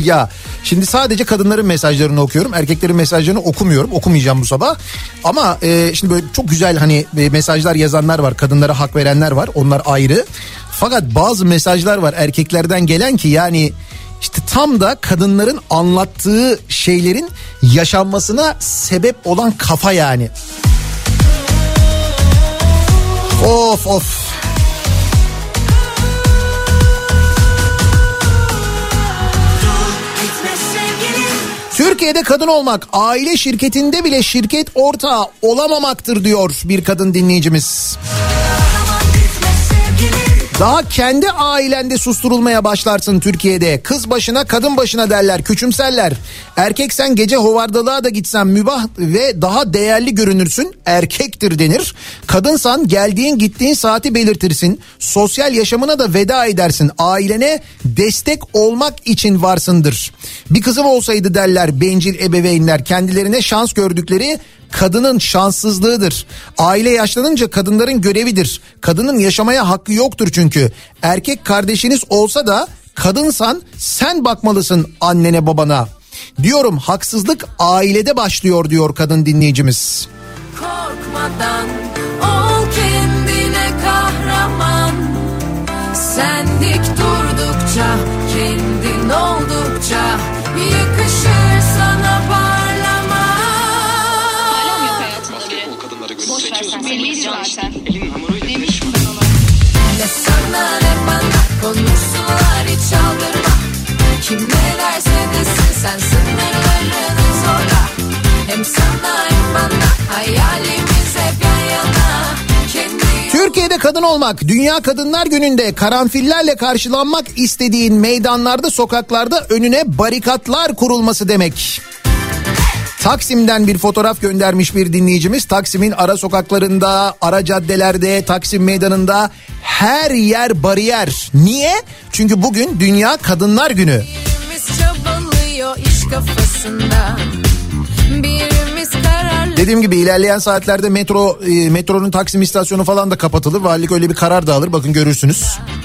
ya şimdi sadece kadınların mesajlarını okuyorum. Erkeklerin mesajlarını okumuyorum. Okumayacağım bu sabah. Ama e, şimdi böyle çok güzel hani e, mesajlar yazanlar var. Kadınlara hak verenler var. Onlar ayrı. Fakat bazı mesajlar var erkeklerden gelen ki yani işte tam da kadınların anlattığı şeylerin yaşanmasına sebep olan kafa yani. Of of. Türkiye'de kadın olmak aile şirketinde bile şirket ortağı olamamaktır diyor bir kadın dinleyicimiz. Daha kendi ailende susturulmaya başlarsın Türkiye'de. Kız başına kadın başına derler küçümserler. Erkek sen gece hovardalığa da gitsen mübah ve daha değerli görünürsün erkektir denir. Kadınsan geldiğin gittiğin saati belirtirsin. Sosyal yaşamına da veda edersin. Ailene destek olmak için varsındır. Bir kızım olsaydı derler bencil ebeveynler kendilerine şans gördükleri kadının şanssızlığıdır. Aile yaşlanınca kadınların görevidir. Kadının yaşamaya hakkı yoktur çünkü. Erkek kardeşiniz olsa da kadınsan sen bakmalısın annene babana. Diyorum haksızlık ailede başlıyor diyor kadın dinleyicimiz. korkmadan Ol Konuşsunlar hiç aldırma. Kim ne derse desin sen sınırlarını zorla Hem sana hem bana hayalimiz hep yan yana. Türkiye'de kadın olmak, Dünya Kadınlar Günü'nde karanfillerle karşılanmak istediğin meydanlarda, sokaklarda önüne barikatlar kurulması demek. Taksim'den bir fotoğraf göndermiş bir dinleyicimiz. Taksim'in ara sokaklarında, ara caddelerde, Taksim Meydanı'nda her yer bariyer. Niye? Çünkü bugün Dünya Kadınlar Günü. Dediğim gibi ilerleyen saatlerde metro e, metronun Taksim istasyonu falan da kapatılır. Valilik öyle bir karar da alır. Bakın görürsünüz. Ne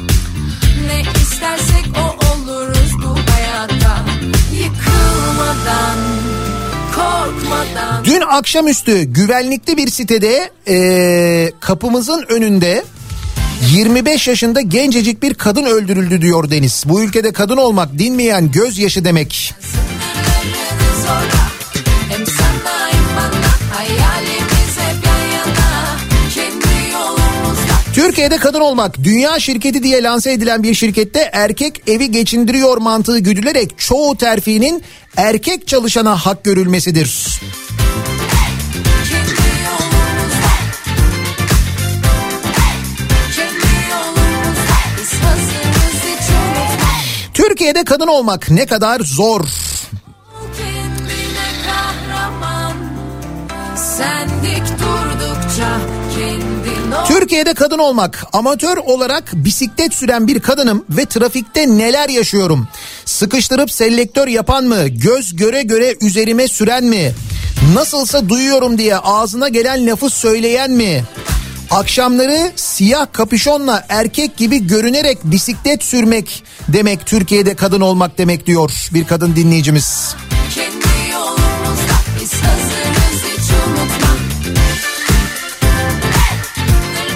Dün akşamüstü güvenlikli bir sitede e, kapımızın önünde 25 yaşında gencecik bir kadın öldürüldü diyor Deniz. Bu ülkede kadın olmak dinmeyen gözyaşı demek. zorla Türkiye'de kadın olmak dünya şirketi diye lanse edilen bir şirkette erkek evi geçindiriyor mantığı güdülerek çoğu terfinin erkek çalışana hak görülmesidir. Türkiye'de kadın olmak ne kadar zor. kahraman Sen dik durdukça Türkiye'de kadın olmak, amatör olarak bisiklet süren bir kadınım ve trafikte neler yaşıyorum? Sıkıştırıp selektör yapan mı? Göz göre göre üzerime süren mi? Nasılsa duyuyorum diye ağzına gelen lafı söyleyen mi? Akşamları siyah kapüşonla erkek gibi görünerek bisiklet sürmek demek Türkiye'de kadın olmak demek diyor bir kadın dinleyicimiz. Kendi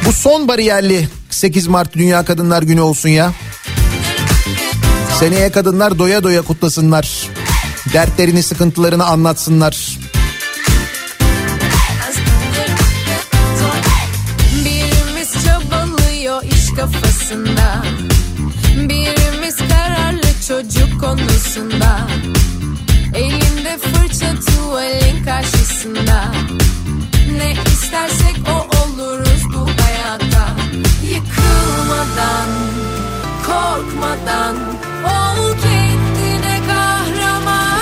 Bu son bariyerli 8 Mart Dünya Kadınlar Günü olsun ya. Seneye kadınlar doya doya kutlasınlar. Dertlerini, sıkıntılarını anlatsınlar. Birimiz çabalıyor iş kafasında Birimiz kararlı çocuk konusunda Elinde fırça tuvalin karşısında korkmadan Ol kendine kahraman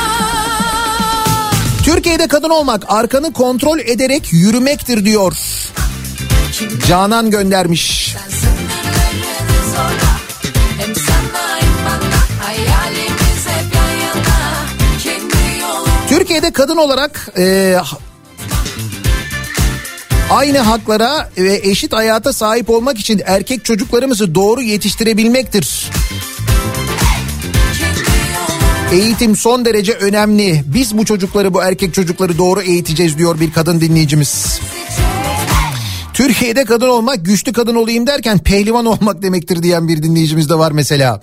Türkiye'de kadın olmak arkanı kontrol ederek yürümektir diyor. Canan göndermiş. Türkiye'de kadın olarak e, aynı haklara ve eşit hayata sahip olmak için erkek çocuklarımızı doğru yetiştirebilmektir. Eğitim son derece önemli. Biz bu çocukları bu erkek çocukları doğru eğiteceğiz diyor bir kadın dinleyicimiz. Türkiye'de kadın olmak güçlü kadın olayım derken pehlivan olmak demektir diyen bir dinleyicimiz de var mesela.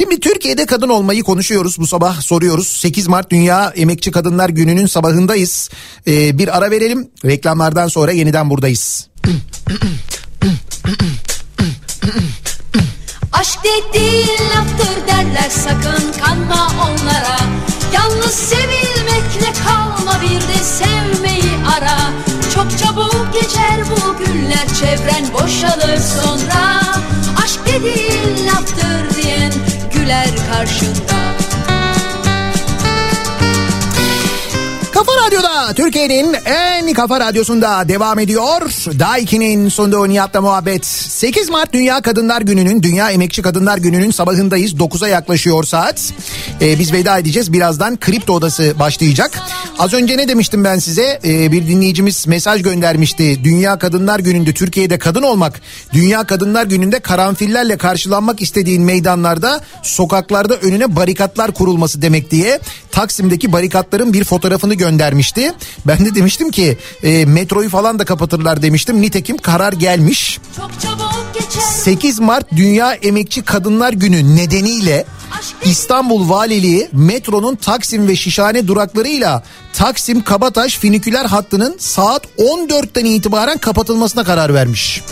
Şimdi Türkiye'de kadın olmayı konuşuyoruz bu sabah soruyoruz. 8 Mart Dünya Emekçi Kadınlar Günü'nün sabahındayız. Ee, bir ara verelim reklamlardan sonra yeniden buradayız. Aşk dediğin laftır derler sakın kanma onlara Yalnız sevilmekle kalma bir de sevmeyi ara Çok çabuk geçer bu günler çevren boşalır sonra Aşk dediğin laftır güler karşında Kafa Radyo'da Türkiye'nin en kafa radyosunda devam ediyor. Daiki'nin sunduğu Nihat'la muhabbet. 8 Mart Dünya Kadınlar Günü'nün, Dünya Emekçi Kadınlar Günü'nün sabahındayız. 9'a yaklaşıyor saat. Ee, biz veda edeceğiz. Birazdan Kripto Odası başlayacak. Az önce ne demiştim ben size? Ee, bir dinleyicimiz mesaj göndermişti. Dünya Kadınlar Günü'nde Türkiye'de kadın olmak, Dünya Kadınlar Günü'nde karanfillerle karşılanmak istediğin meydanlarda, sokaklarda önüne barikatlar kurulması demek diye Taksim'deki barikatların bir fotoğrafını göndermişti. Ben de demiştim ki e, metroyu falan da kapatırlar demiştim. Nitekim karar gelmiş. Çok çabuk geçer 8 Mart Dünya Emekçi Kadınlar Günü nedeniyle İstanbul Valiliği metronun Taksim ve Şişhane duraklarıyla Taksim Kabataş finiküler hattının saat 14'ten itibaren kapatılmasına karar vermiş.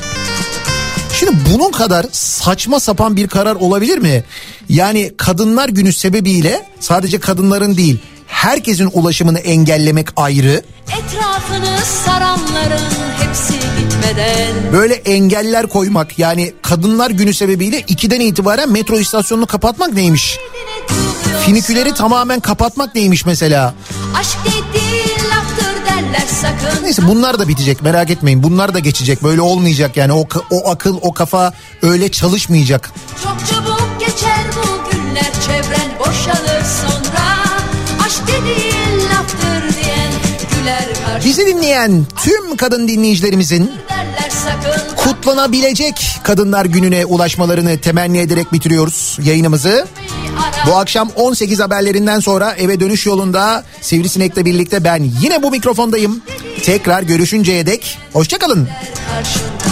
Şimdi bunun kadar saçma sapan bir karar olabilir mi? Yani kadınlar günü sebebiyle sadece kadınların değil herkesin ulaşımını engellemek ayrı. Etrafını saranların hepsi gitmeden Böyle engeller koymak yani kadınlar günü sebebiyle 2'den itibaren metro istasyonunu kapatmak neymiş? Finiküleri tamamen kapatmak neymiş mesela? Aşk dediğin laftır derler sakın Neyse bunlar da bitecek merak etmeyin. Bunlar da geçecek. Böyle olmayacak yani o o akıl o kafa öyle çalışmayacak. Çok çabuk Bizi dinleyen tüm kadın dinleyicilerimizin kutlanabilecek kadınlar gününe ulaşmalarını temenni ederek bitiriyoruz yayınımızı. Bu akşam 18 haberlerinden sonra eve dönüş yolunda Sivrisinek'le birlikte ben yine bu mikrofondayım. Tekrar görüşünceye dek hoşçakalın. karşında